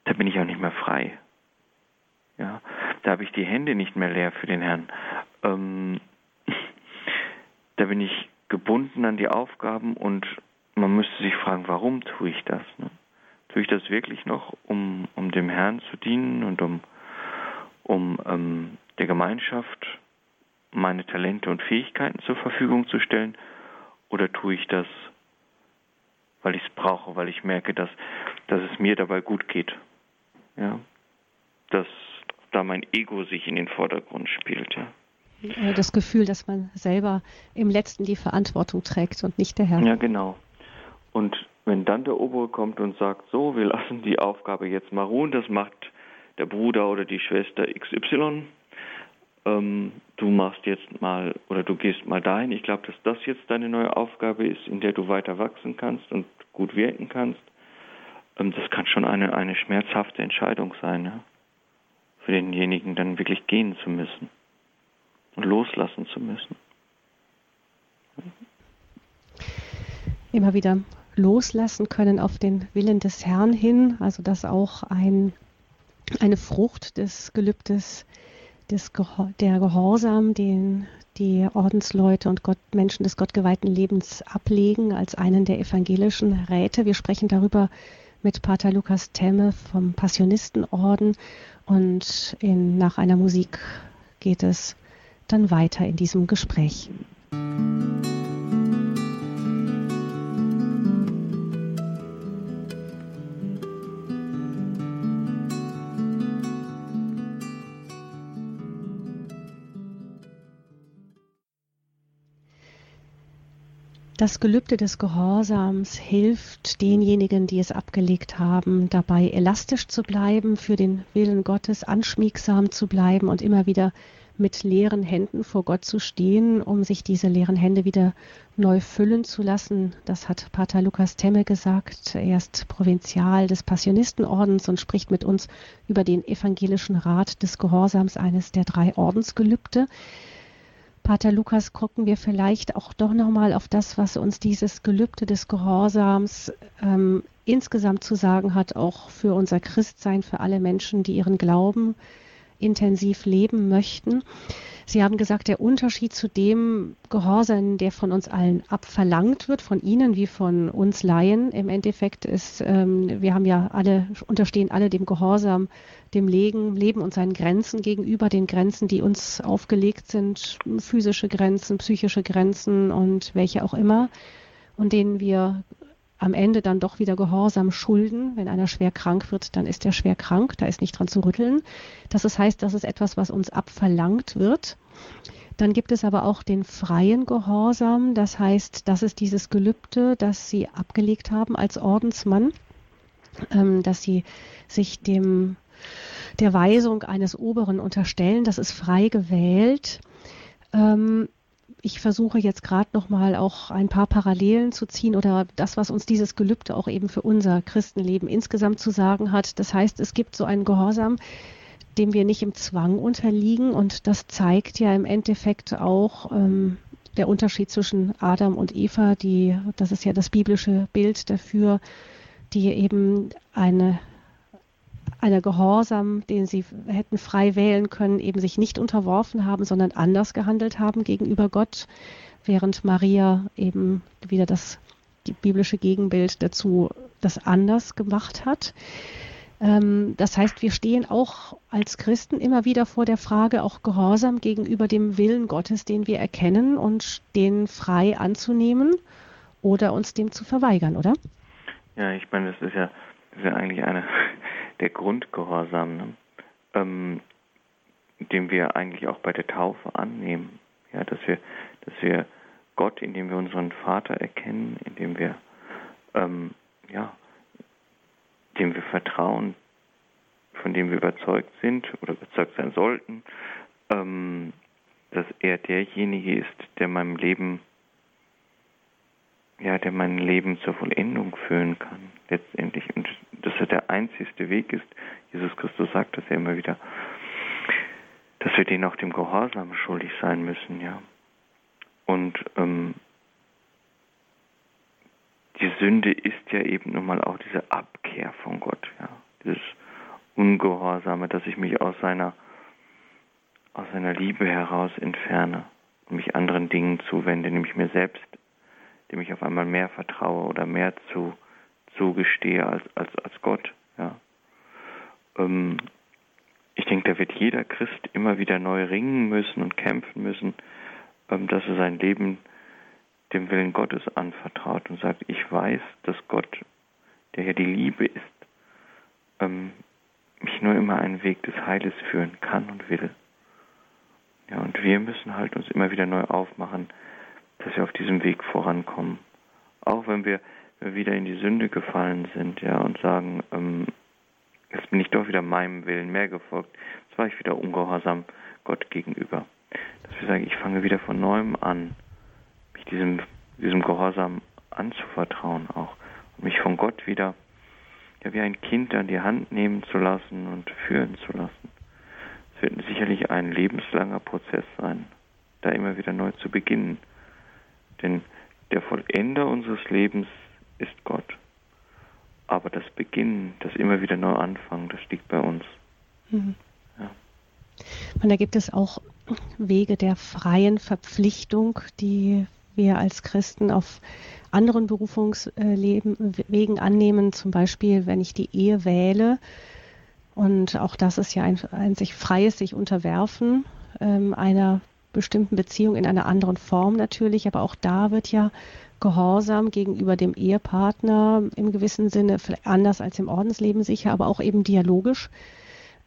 da bin ich auch nicht mehr frei. Ja, da habe ich die Hände nicht mehr leer für den Herrn. Ähm, da bin ich gebunden an die Aufgaben und man müsste sich fragen, warum tue ich das? Ne? Tue ich das wirklich noch, um, um dem Herrn zu dienen und um, um ähm, der Gemeinschaft meine Talente und Fähigkeiten zur Verfügung zu stellen? Oder tue ich das, weil ich es brauche, weil ich merke, dass, dass es mir dabei gut geht? Ja? Dass da mein Ego sich in den Vordergrund spielt, ja. Das Gefühl, dass man selber im Letzten die Verantwortung trägt und nicht der Herr. Ja, genau. Und wenn dann der Obere kommt und sagt, so, wir lassen die Aufgabe jetzt mal ruhen, das macht der Bruder oder die Schwester XY, ähm, du machst jetzt mal oder du gehst mal dahin. Ich glaube, dass das jetzt deine neue Aufgabe ist, in der du weiter wachsen kannst und gut wirken kannst. Ähm, das kann schon eine, eine schmerzhafte Entscheidung sein, ja? für denjenigen dann wirklich gehen zu müssen und loslassen zu müssen. Immer wieder loslassen können auf den Willen des Herrn hin, also dass auch ein, eine Frucht des Gelübdes des, der Gehorsam, den die Ordensleute und Gott, Menschen des gottgeweihten Lebens ablegen, als einen der evangelischen Räte. Wir sprechen darüber mit Pater Lukas Temme vom Passionistenorden und in, nach einer Musik geht es dann weiter in diesem Gespräch. Musik Das Gelübde des Gehorsams hilft denjenigen, die es abgelegt haben, dabei elastisch zu bleiben, für den Willen Gottes anschmiegsam zu bleiben und immer wieder mit leeren Händen vor Gott zu stehen, um sich diese leeren Hände wieder neu füllen zu lassen. Das hat Pater Lukas Temme gesagt. Er ist Provinzial des Passionistenordens und spricht mit uns über den evangelischen Rat des Gehorsams, eines der drei Ordensgelübde. Pater Lukas, gucken wir vielleicht auch doch nochmal auf das, was uns dieses Gelübde des Gehorsams ähm, insgesamt zu sagen hat, auch für unser Christsein, für alle Menschen, die ihren Glauben intensiv leben möchten. Sie haben gesagt, der Unterschied zu dem Gehorsam, der von uns allen abverlangt wird, von Ihnen wie von uns Laien, im Endeffekt ist, ähm, wir haben ja alle, unterstehen alle dem Gehorsam, dem Legen, Leben und seinen Grenzen gegenüber, den Grenzen, die uns aufgelegt sind, physische Grenzen, psychische Grenzen und welche auch immer, und denen wir am Ende dann doch wieder Gehorsam schulden. Wenn einer schwer krank wird, dann ist er schwer krank, da ist nicht dran zu rütteln. Das heißt, das ist etwas, was uns abverlangt wird. Dann gibt es aber auch den freien Gehorsam, das heißt, das ist dieses Gelübde, das Sie abgelegt haben als Ordensmann, ähm, dass Sie sich dem der Weisung eines Oberen unterstellen. Das ist frei gewählt. Ich versuche jetzt gerade noch mal auch ein paar Parallelen zu ziehen oder das, was uns dieses Gelübde auch eben für unser Christenleben insgesamt zu sagen hat. Das heißt, es gibt so einen Gehorsam, dem wir nicht im Zwang unterliegen und das zeigt ja im Endeffekt auch, ähm, der Unterschied zwischen Adam und Eva, die, das ist ja das biblische Bild dafür, die eben eine, eine Gehorsam, den sie hätten frei wählen können, eben sich nicht unterworfen haben, sondern anders gehandelt haben gegenüber Gott, während Maria eben wieder das biblische Gegenbild dazu das anders gemacht hat. Ähm, das heißt, wir stehen auch als Christen immer wieder vor der Frage, auch gehorsam gegenüber dem Willen Gottes, den wir erkennen und den frei anzunehmen oder uns dem zu verweigern, oder? Ja, ich meine, das ist ja, das ist ja eigentlich einer der Grundgehorsam, ne? ähm, den wir eigentlich auch bei der Taufe annehmen. Ja, dass wir, dass wir Gott, indem wir unseren Vater erkennen, indem wir ähm, ja, dem wir vertrauen, von dem wir überzeugt sind oder überzeugt sein sollten, ähm, dass er derjenige ist, der meinem Leben, ja, der mein Leben zur Vollendung führen kann, letztendlich. Und dass er der einzigste Weg ist. Jesus Christus sagt das ja immer wieder, dass wir den auch dem Gehorsam schuldig sein müssen, ja. Und ähm, die Sünde ist ja eben nun mal auch diese Abkehr von Gott, ja. Dieses Ungehorsame, dass ich mich aus seiner, aus seiner Liebe heraus entferne und mich anderen Dingen zuwende, nämlich mir selbst, dem ich auf einmal mehr vertraue oder mehr zu, zugestehe als, als, als Gott, ja. Ähm, ich denke, da wird jeder Christ immer wieder neu ringen müssen und kämpfen müssen, ähm, dass er sein Leben dem Willen Gottes anvertraut und sagt, ich weiß, dass Gott, der ja die Liebe ist, ähm, mich nur immer einen Weg des Heiles führen kann und will. Ja, und wir müssen halt uns immer wieder neu aufmachen, dass wir auf diesem Weg vorankommen. Auch wenn wir, wieder in die Sünde gefallen sind, ja, und sagen, ähm, jetzt bin ich doch wieder meinem Willen mehr gefolgt, jetzt war ich wieder ungehorsam Gott gegenüber. Dass wir sagen, ich fange wieder von neuem an, mich diesem, diesem Gehorsam anzuvertrauen auch und mich von Gott wieder ja, wie ein Kind an die Hand nehmen zu lassen und führen zu lassen. Es wird sicherlich ein lebenslanger Prozess sein, da immer wieder neu zu beginnen. Denn der Vollender unseres Lebens ist Gott. Aber das Beginnen, das immer wieder neu anfangen, das liegt bei uns. Mhm. Ja. Und da gibt es auch Wege der freien Verpflichtung, die wir als Christen auf anderen Berufungswegen annehmen. Zum Beispiel, wenn ich die Ehe wähle. Und auch das ist ja ein, ein sich freies sich unterwerfen ähm, einer bestimmten Beziehung in einer anderen Form natürlich. Aber auch da wird ja Gehorsam gegenüber dem Ehepartner im gewissen Sinne anders als im Ordensleben sicher, aber auch eben dialogisch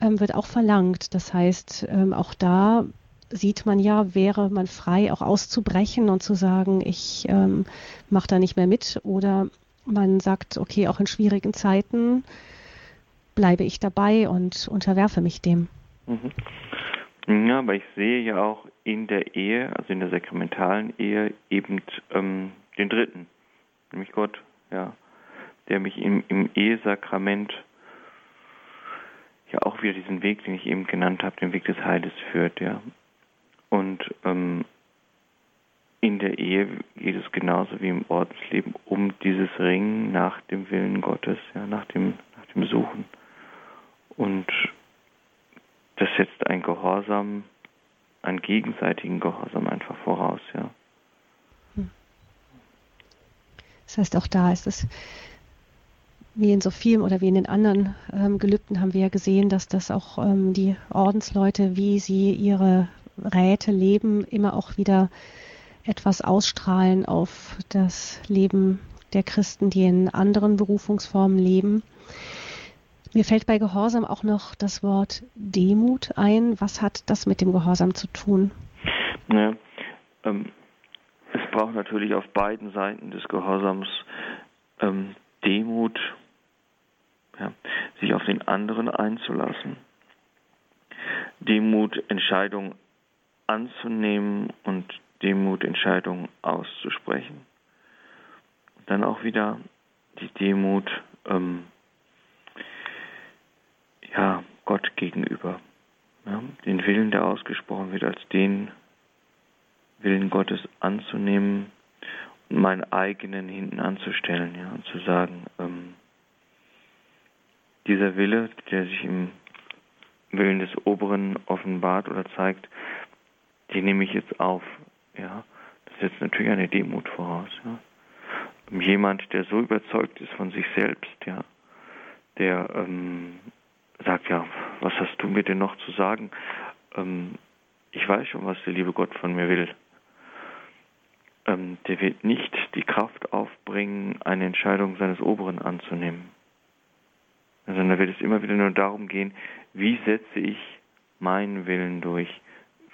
ähm, wird auch verlangt. Das heißt, ähm, auch da sieht man ja, wäre man frei, auch auszubrechen und zu sagen, ich ähm, mache da nicht mehr mit. Oder man sagt, okay, auch in schwierigen Zeiten bleibe ich dabei und unterwerfe mich dem. Mhm. Ja, aber ich sehe ja auch in der Ehe, also in der sakramentalen Ehe, eben ähm, den Dritten, nämlich Gott, ja, der mich im, im Ehesakrament ja auch wieder diesen Weg, den ich eben genannt habe, den Weg des Heiles führt, ja. Und ähm, in der Ehe geht es genauso wie im Ordensleben um dieses Ringen nach dem Willen Gottes, ja, nach dem, nach dem Suchen. Und setzt ein Gehorsam, einen gegenseitigen Gehorsam einfach voraus, ja. Hm. Das heißt, auch da ist es wie in so vielen oder wie in den anderen ähm, Gelübden haben wir ja gesehen, dass das auch ähm, die Ordensleute, wie sie ihre Räte leben, immer auch wieder etwas ausstrahlen auf das Leben der Christen, die in anderen Berufungsformen leben. Mir fällt bei Gehorsam auch noch das Wort Demut ein. Was hat das mit dem Gehorsam zu tun? Ja, ähm, es braucht natürlich auf beiden Seiten des Gehorsams ähm, Demut, ja, sich auf den anderen einzulassen. Demut, Entscheidungen anzunehmen und Demut, Entscheidungen auszusprechen. Dann auch wieder die Demut, ähm, ja, Gott gegenüber. Ja, den Willen, der ausgesprochen wird, als den Willen Gottes anzunehmen und meinen eigenen hinten anzustellen, ja, und zu sagen, ähm, dieser Wille, der sich im Willen des Oberen offenbart oder zeigt, den nehme ich jetzt auf, ja. Das setzt natürlich eine Demut voraus, ja. Jemand, der so überzeugt ist von sich selbst, ja, der ähm, sagt, ja, was hast du mir denn noch zu sagen? Ähm, ich weiß schon, was der liebe Gott von mir will. Ähm, der wird nicht die Kraft aufbringen, eine Entscheidung seines Oberen anzunehmen. Sondern da wird es immer wieder nur darum gehen, wie setze ich meinen Willen durch.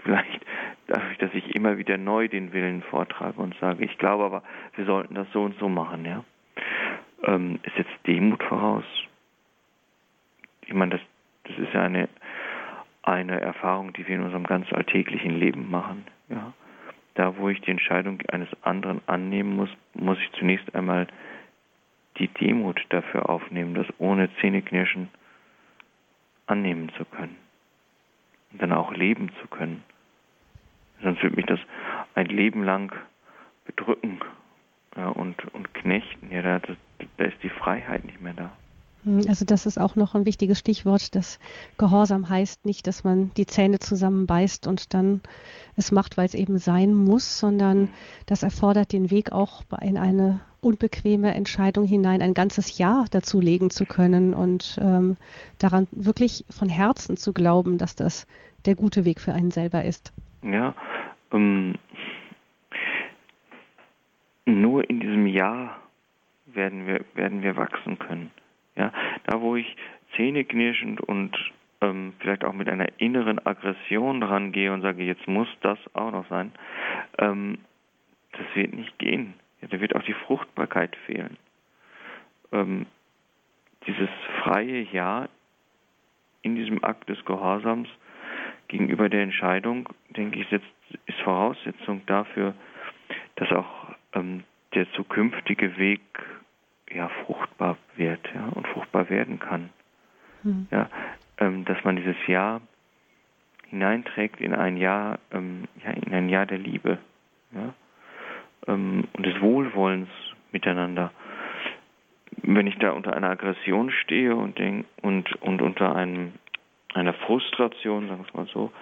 Vielleicht dadurch, dass ich immer wieder neu den Willen vortrage und sage, ich glaube aber, wir sollten das so und so machen, ja. Ähm, es setzt Demut voraus. Ich meine, das, das ist ja eine eine Erfahrung, die wir in unserem ganz alltäglichen Leben machen. Ja. Da, wo ich die Entscheidung eines anderen annehmen muss, muss ich zunächst einmal die Demut dafür aufnehmen, das ohne Zähneknirschen annehmen zu können und dann auch leben zu können. Sonst wird mich das ein Leben lang bedrücken ja, und, und knechten. Ja, da, da ist die Freiheit nicht mehr da. Hm, also das ist auch noch ein wichtiges Stichwort. Das Gehorsam heißt nicht, dass man die Zähne zusammenbeißt und dann es macht, weil es eben sein muss, sondern das erfordert den Weg auch in eine unbequeme Entscheidung hinein, ein ganzes Jahr dazulegen zu können und ähm, daran wirklich von Herzen zu glauben, dass das der gute Weg für einen selber ist. Ja, ähm, nur in diesem Jahr werden wir, werden wir wachsen können. Ja, da wo ich zähneknirschend und ähm, vielleicht auch mit einer inneren Aggression rangehe und sage, jetzt muss das auch noch sein, ähm, das wird nicht gehen. Ja, da wird auch die Fruchtbarkeit fehlen. Ähm, dieses freie Ja in diesem Akt des Gehorsams gegenüber der Entscheidung, denke ich, ist, Voraussetzung dafür, dass auch ähm, der zukünftige Weg ja fruchtbar wird ja, und fruchtbar werden kann. Mhm. Ja, ähm, dass man dieses Jahr hineinträgt in ein Jahr, ähm, ja, in ein Jahr der Liebe ja, ähm, und des Wohlwollens miteinander. Wenn ich da unter einer Aggression stehe und denk, und, und unter einem, einer Frustration, sagen wir es mal so,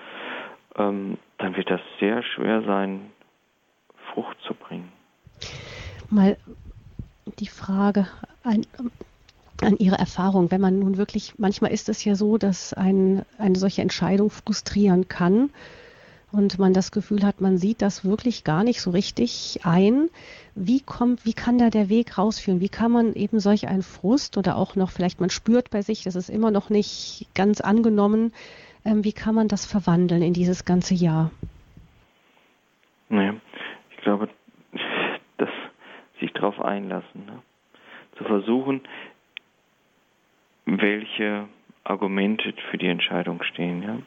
ähm, dann wird das sehr schwer sein, Frucht zu bringen. Mal die Frage an, an Ihre Erfahrung, wenn man nun wirklich, manchmal ist es ja so, dass ein, eine solche Entscheidung frustrieren kann und man das Gefühl hat, man sieht das wirklich gar nicht so richtig ein. Wie kommt, wie kann da der Weg rausführen? Wie kann man eben solch einen Frust oder auch noch vielleicht man spürt bei sich, das ist immer noch nicht ganz angenommen, ähm, wie kann man das verwandeln in dieses ganze Jahr? Naja, ich glaube, sich darauf einlassen. Ne? Zu versuchen, welche Argumente für die Entscheidung stehen. Ja?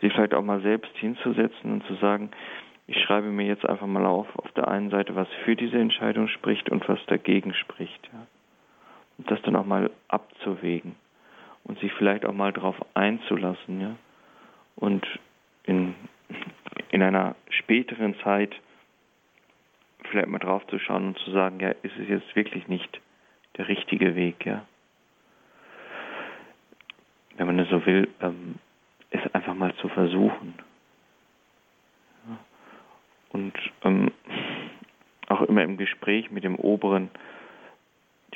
Sie vielleicht auch mal selbst hinzusetzen und zu sagen, ich schreibe mir jetzt einfach mal auf, auf der einen Seite, was für diese Entscheidung spricht und was dagegen spricht. Ja? Und das dann auch mal abzuwägen und sich vielleicht auch mal darauf einzulassen. Ja? Und in, in einer späteren Zeit vielleicht mal drauf zu schauen und zu sagen, ja, ist es jetzt wirklich nicht der richtige Weg, ja. Wenn man es so will, ähm, es einfach mal zu versuchen. Ja. Und ähm, auch immer im Gespräch mit dem Oberen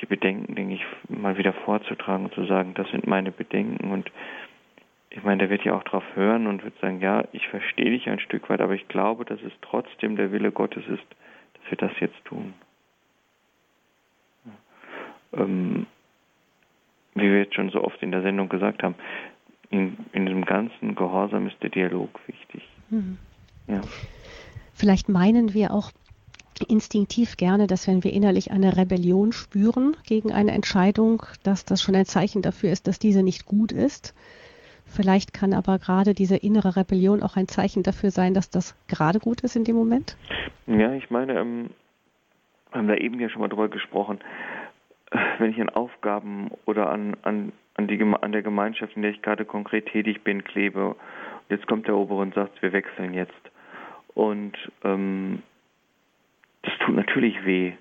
die Bedenken, denke ich, mal wieder vorzutragen und zu sagen, das sind meine Bedenken und ich meine, der wird ja auch darauf hören und wird sagen, ja, ich verstehe dich ein Stück weit, aber ich glaube, dass es trotzdem der Wille Gottes ist, wir das jetzt tun. Ähm, wie wir jetzt schon so oft in der Sendung gesagt haben, in, in diesem ganzen Gehorsam ist der Dialog wichtig. Mhm. Ja. Vielleicht meinen wir auch instinktiv gerne, dass wenn wir innerlich eine Rebellion spüren gegen eine Entscheidung, dass das schon ein Zeichen dafür ist, dass diese nicht gut ist. Vielleicht kann aber gerade diese innere Rebellion auch ein Zeichen dafür sein, dass das gerade gut ist in dem Moment? Ja, ich meine, ähm, wir haben da eben ja schon mal drüber gesprochen, wenn ich an Aufgaben oder an, an, an, die, an der Gemeinschaft, in der ich gerade konkret tätig bin, klebe, jetzt kommt der Obere und sagt, wir wechseln jetzt. Und ähm, das tut natürlich weh.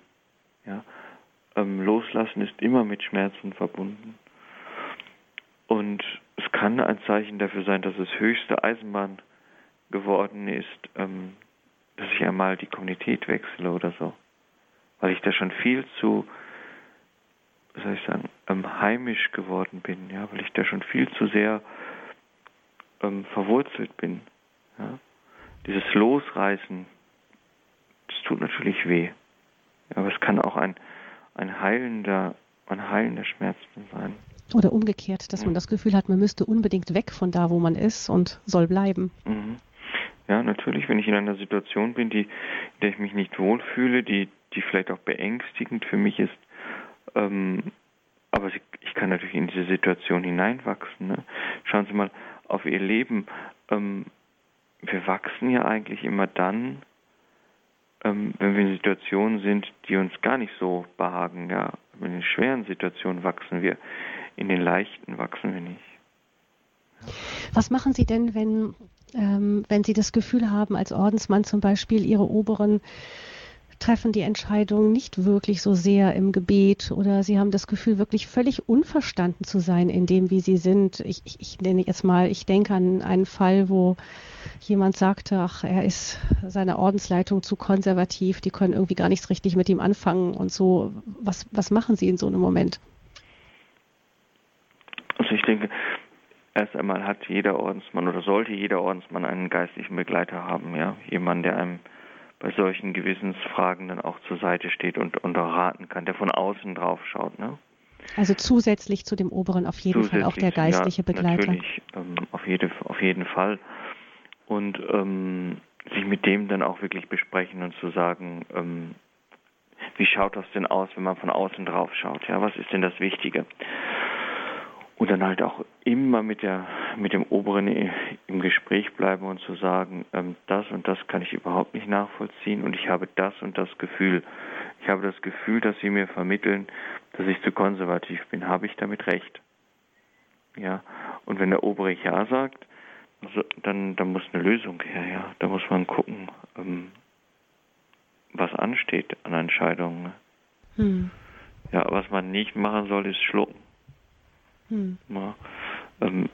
Ja? Ähm, loslassen ist immer mit Schmerzen verbunden. Und es kann ein Zeichen dafür sein, dass es höchste Eisenbahn geworden ist, ähm, dass ich einmal die Kommunität wechsle oder so. Weil ich da schon viel zu, soll ich sagen, ähm, heimisch geworden bin, ja, weil ich da schon viel zu sehr ähm, verwurzelt bin. Ja. Dieses Losreißen, das tut natürlich weh. Aber es kann auch ein, ein heilender, ein heilender Schmerz sein. Oder umgekehrt, dass man das Gefühl hat, man müsste unbedingt weg von da, wo man ist und soll bleiben. Mhm. Ja, natürlich, wenn ich in einer Situation bin, die, in der ich mich nicht wohlfühle, die, die vielleicht auch beängstigend für mich ist, ähm, aber ich kann natürlich in diese Situation hineinwachsen. Ne? Schauen Sie mal auf Ihr Leben. Ähm, wir wachsen ja eigentlich immer dann, ähm, wenn wir in Situationen sind, die uns gar nicht so behagen. Ja, in schweren Situationen wachsen wir, in den leichten wachsen wir nicht. Was machen Sie denn, wenn ähm, wenn Sie das Gefühl haben, als Ordensmann zum Beispiel Ihre Oberen treffen die Entscheidung nicht wirklich so sehr im Gebet oder Sie haben das Gefühl, wirklich völlig unverstanden zu sein in dem, wie Sie sind. Ich, ich, ich nenne jetzt mal, ich denke an einen Fall, wo jemand sagte, ach, er ist seiner Ordensleitung zu konservativ, die können irgendwie gar nichts richtig mit ihm anfangen und so. Was, was machen Sie in so einem Moment? Also ich denke, Erst einmal hat jeder Ordensmann oder sollte jeder Ordensmann einen geistlichen Begleiter haben, ja, jemand, der einem bei solchen Gewissensfragen dann auch zur Seite steht und, und auch raten kann, der von außen drauf schaut, ne? Also zusätzlich zu dem Oberen auf jeden Fall auch der geistliche ja, Begleiter. Natürlich, ähm, auf, jede, auf jeden Fall. Und ähm, sich mit dem dann auch wirklich besprechen und zu sagen, ähm, wie schaut das denn aus, wenn man von außen drauf schaut? Ja, was ist denn das Wichtige? Und dann halt auch immer mit der mit dem Oberen im Gespräch bleiben und zu sagen, ähm, das und das kann ich überhaupt nicht nachvollziehen und ich habe das und das Gefühl. Ich habe das Gefühl, dass Sie mir vermitteln, dass ich zu konservativ bin. Habe ich damit recht? Ja. Und wenn der Obere Ja sagt, dann, dann muss eine Lösung her, ja. Da muss man gucken, ähm, was ansteht an Entscheidungen. Hm. Ja, was man nicht machen soll, ist schlucken. Hm. Ja, ähm,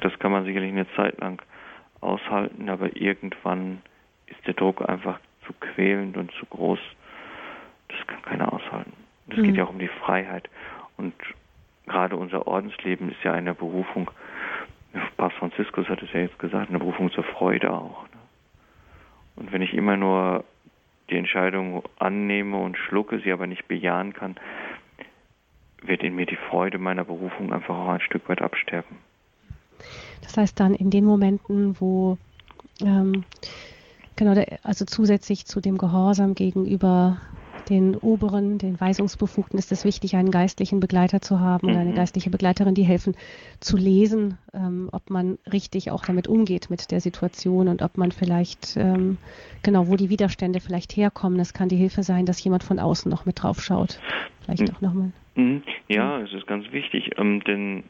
das kann man sicherlich eine Zeit lang aushalten, aber irgendwann ist der Druck einfach zu quälend und zu groß. Das kann keiner aushalten. Es hm. geht ja auch um die Freiheit. Und gerade unser Ordensleben ist ja eine Berufung, Papst Franziskus hat es ja jetzt gesagt, eine Berufung zur Freude auch. Ne? Und wenn ich immer nur die Entscheidung annehme und schlucke, sie aber nicht bejahen kann, wird in mir die Freude meiner Berufung einfach auch ein Stück weit absterben. Das heißt dann in den Momenten, wo ähm, genau, also zusätzlich zu dem Gehorsam gegenüber den Oberen, den Weisungsbefugten ist es wichtig, einen geistlichen Begleiter zu haben mhm. oder eine mhm. geistliche Begleiterin, die helfen zu lesen, ähm, ob man richtig auch damit umgeht mit der Situation und ob man vielleicht ähm, genau, wo die Widerstände vielleicht herkommen. Das kann die Hilfe sein, dass jemand von außen noch mit drauf schaut. Vielleicht mhm. auch nochmal. Mhm. Ja, es ist ganz wichtig, ähm, denn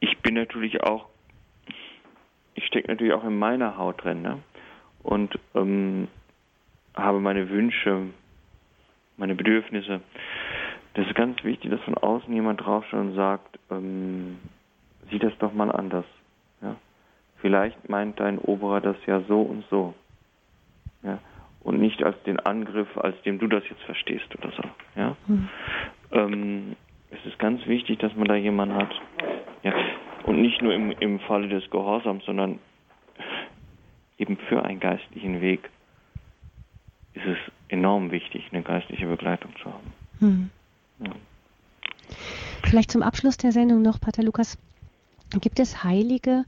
ich bin natürlich auch, ich stecke natürlich auch in meiner Haut drin, ne? Und ähm, habe meine Wünsche, meine Bedürfnisse. Das ist ganz wichtig, dass von außen jemand draufschaut und sagt, ähm, sieh das doch mal anders. Ja? Vielleicht meint dein Oberer das ja so und so. Und nicht als den Angriff, als dem du das jetzt verstehst oder so. Ja? Mhm. Ähm, es ist ganz wichtig, dass man da jemanden hat. Ja? Und nicht nur im, im Falle des Gehorsams, sondern eben für einen geistlichen Weg ist es enorm wichtig, eine geistliche Begleitung zu haben. Mhm. Ja. Vielleicht zum Abschluss der Sendung noch, Pater Lukas. Gibt es Heilige,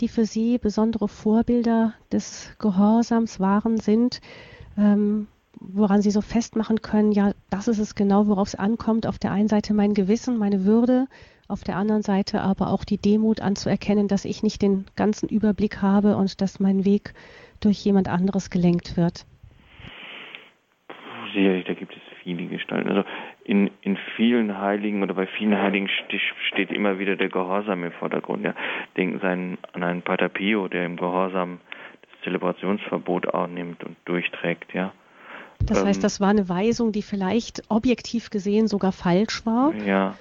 die für Sie besondere Vorbilder des Gehorsams waren, sind, ähm, woran sie so festmachen können, ja, das ist es genau, worauf es ankommt. Auf der einen Seite mein Gewissen, meine Würde, auf der anderen Seite aber auch die Demut anzuerkennen, dass ich nicht den ganzen Überblick habe und dass mein Weg durch jemand anderes gelenkt wird. Sicherlich, da gibt es viele Gestalten. Also in, in vielen Heiligen oder bei vielen Heiligen steht immer wieder der Gehorsam im Vordergrund. Ja. Denken Sie an einen Pater Pio, der im Gehorsam Zelebrationsverbot annimmt und durchträgt, ja. Das heißt, ähm, das war eine Weisung, die vielleicht objektiv gesehen sogar falsch war. Ja.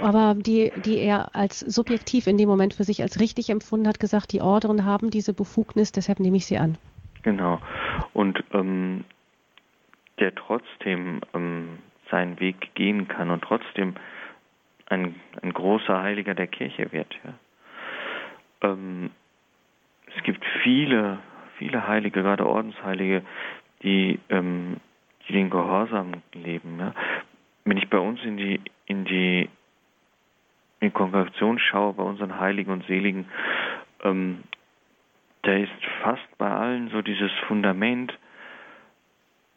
Aber die, die er als subjektiv in dem Moment für sich als richtig empfunden hat, gesagt, die Orden haben diese Befugnis, deshalb nehme ich sie an. Genau. Und ähm, der trotzdem ähm, seinen Weg gehen kann und trotzdem ein, ein großer Heiliger der Kirche wird. Ja. Ähm, es gibt viele, viele Heilige, gerade Ordensheilige, die, ähm, die den Gehorsam leben. Ja. Wenn ich bei uns in die, in die, in Kongregation schaue, bei unseren Heiligen und Seligen, ähm, da ist fast bei allen so dieses Fundament,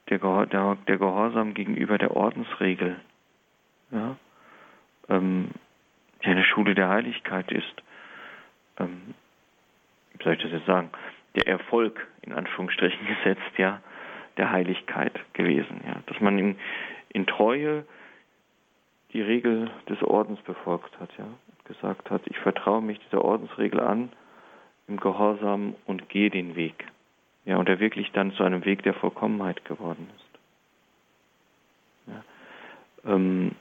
der, der, der Gehorsam gegenüber der Ordensregel, ja, ähm, die eine Schule der Heiligkeit ist. Ähm, wie soll ich das jetzt sagen? Der Erfolg, in Anführungsstrichen gesetzt, ja, der Heiligkeit gewesen. Ja. Dass man in, in Treue die Regel des Ordens befolgt hat, ja, gesagt hat, ich vertraue mich dieser Ordensregel an im Gehorsam und gehe den Weg. Ja, und er wirklich dann zu einem Weg der Vollkommenheit geworden ist. Ja. Ähm,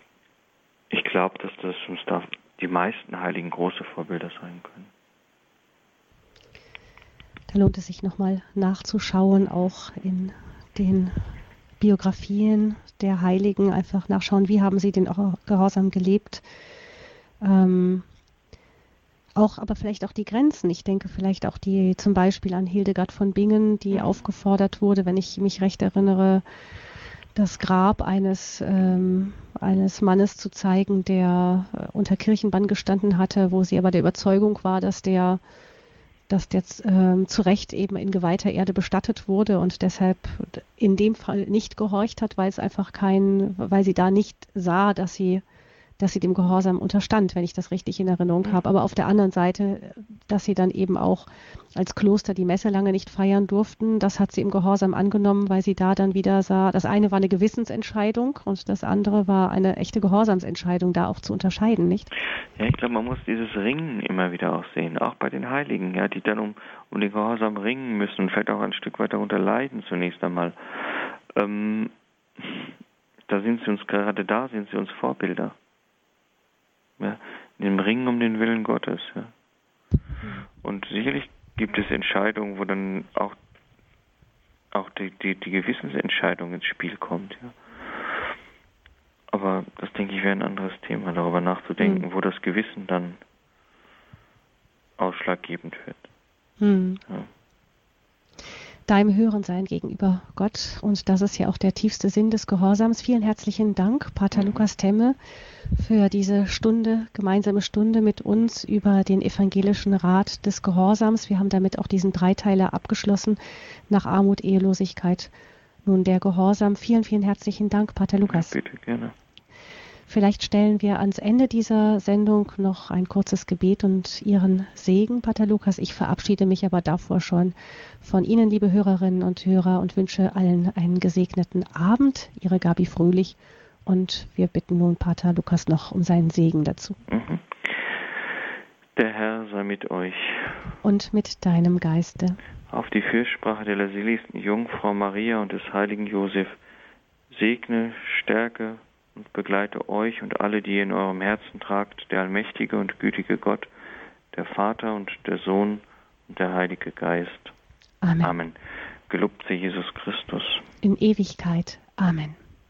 ich glaube, dass das uns da die meisten Heiligen große Vorbilder sein können. Da lohnt es sich nochmal nachzuschauen, auch in den Biografien der Heiligen, einfach nachschauen, wie haben sie den Gehorsam gelebt. Ähm, auch, aber vielleicht auch die Grenzen. Ich denke vielleicht auch die zum Beispiel an Hildegard von Bingen, die aufgefordert wurde, wenn ich mich recht erinnere, das Grab eines, ähm, eines Mannes zu zeigen, der äh, unter Kirchenbann gestanden hatte, wo sie aber der Überzeugung war, dass der dass der ähm, zu Recht eben in geweihter Erde bestattet wurde und deshalb in dem Fall nicht gehorcht hat, weil es einfach kein, weil sie da nicht sah, dass sie dass sie dem Gehorsam unterstand, wenn ich das richtig in Erinnerung mhm. habe. Aber auf der anderen Seite, dass sie dann eben auch als Kloster die Messe lange nicht feiern durften, das hat sie im Gehorsam angenommen, weil sie da dann wieder sah, das eine war eine Gewissensentscheidung und das andere war eine echte Gehorsamsentscheidung, da auch zu unterscheiden, nicht? Ja, ich glaube, man muss dieses Ringen immer wieder auch sehen, auch bei den Heiligen, ja, die dann um, um den Gehorsam ringen müssen und vielleicht auch ein Stück weit darunter leiden zunächst einmal. Ähm, da sind sie uns gerade da, sind sie uns Vorbilder ja, in dem Ringen um den Willen Gottes. Ja. Und sicherlich gibt es Entscheidungen, wo dann auch, auch die, die, die Gewissensentscheidung ins Spiel kommt. Ja. Aber das denke ich wäre ein anderes Thema, darüber nachzudenken, mhm. wo das Gewissen dann ausschlaggebend wird. Mhm. Ja deinem Hörensein gegenüber Gott. Und das ist ja auch der tiefste Sinn des Gehorsams. Vielen herzlichen Dank, Pater. Lukas Temme, für diese Stunde, gemeinsame Stunde mit uns über den evangelischen Rat des Gehorsams. Wir haben damit auch diesen Dreiteiler abgeschlossen nach Armut, Ehelosigkeit. Nun der Gehorsam. Vielen, vielen herzlichen Dank, Pater Lukas. Bitte, gerne. Vielleicht stellen wir ans Ende dieser Sendung noch ein kurzes Gebet und Ihren Segen, Pater Lukas. Ich verabschiede mich aber davor schon von Ihnen, liebe Hörerinnen und Hörer, und wünsche allen einen gesegneten Abend. Ihre Gabi Fröhlich. Und wir bitten nun Pater Lukas noch um seinen Segen dazu. Mhm. Der Herr sei mit euch. Und mit deinem Geiste. Auf die Fürsprache der seligsten Jungfrau Maria und des heiligen Josef segne, stärke, und begleite euch und alle, die ihr in eurem Herzen tragt, der allmächtige und gütige Gott, der Vater und der Sohn und der Heilige Geist. Amen. Amen. Gelobt sei Jesus Christus. In Ewigkeit. Amen.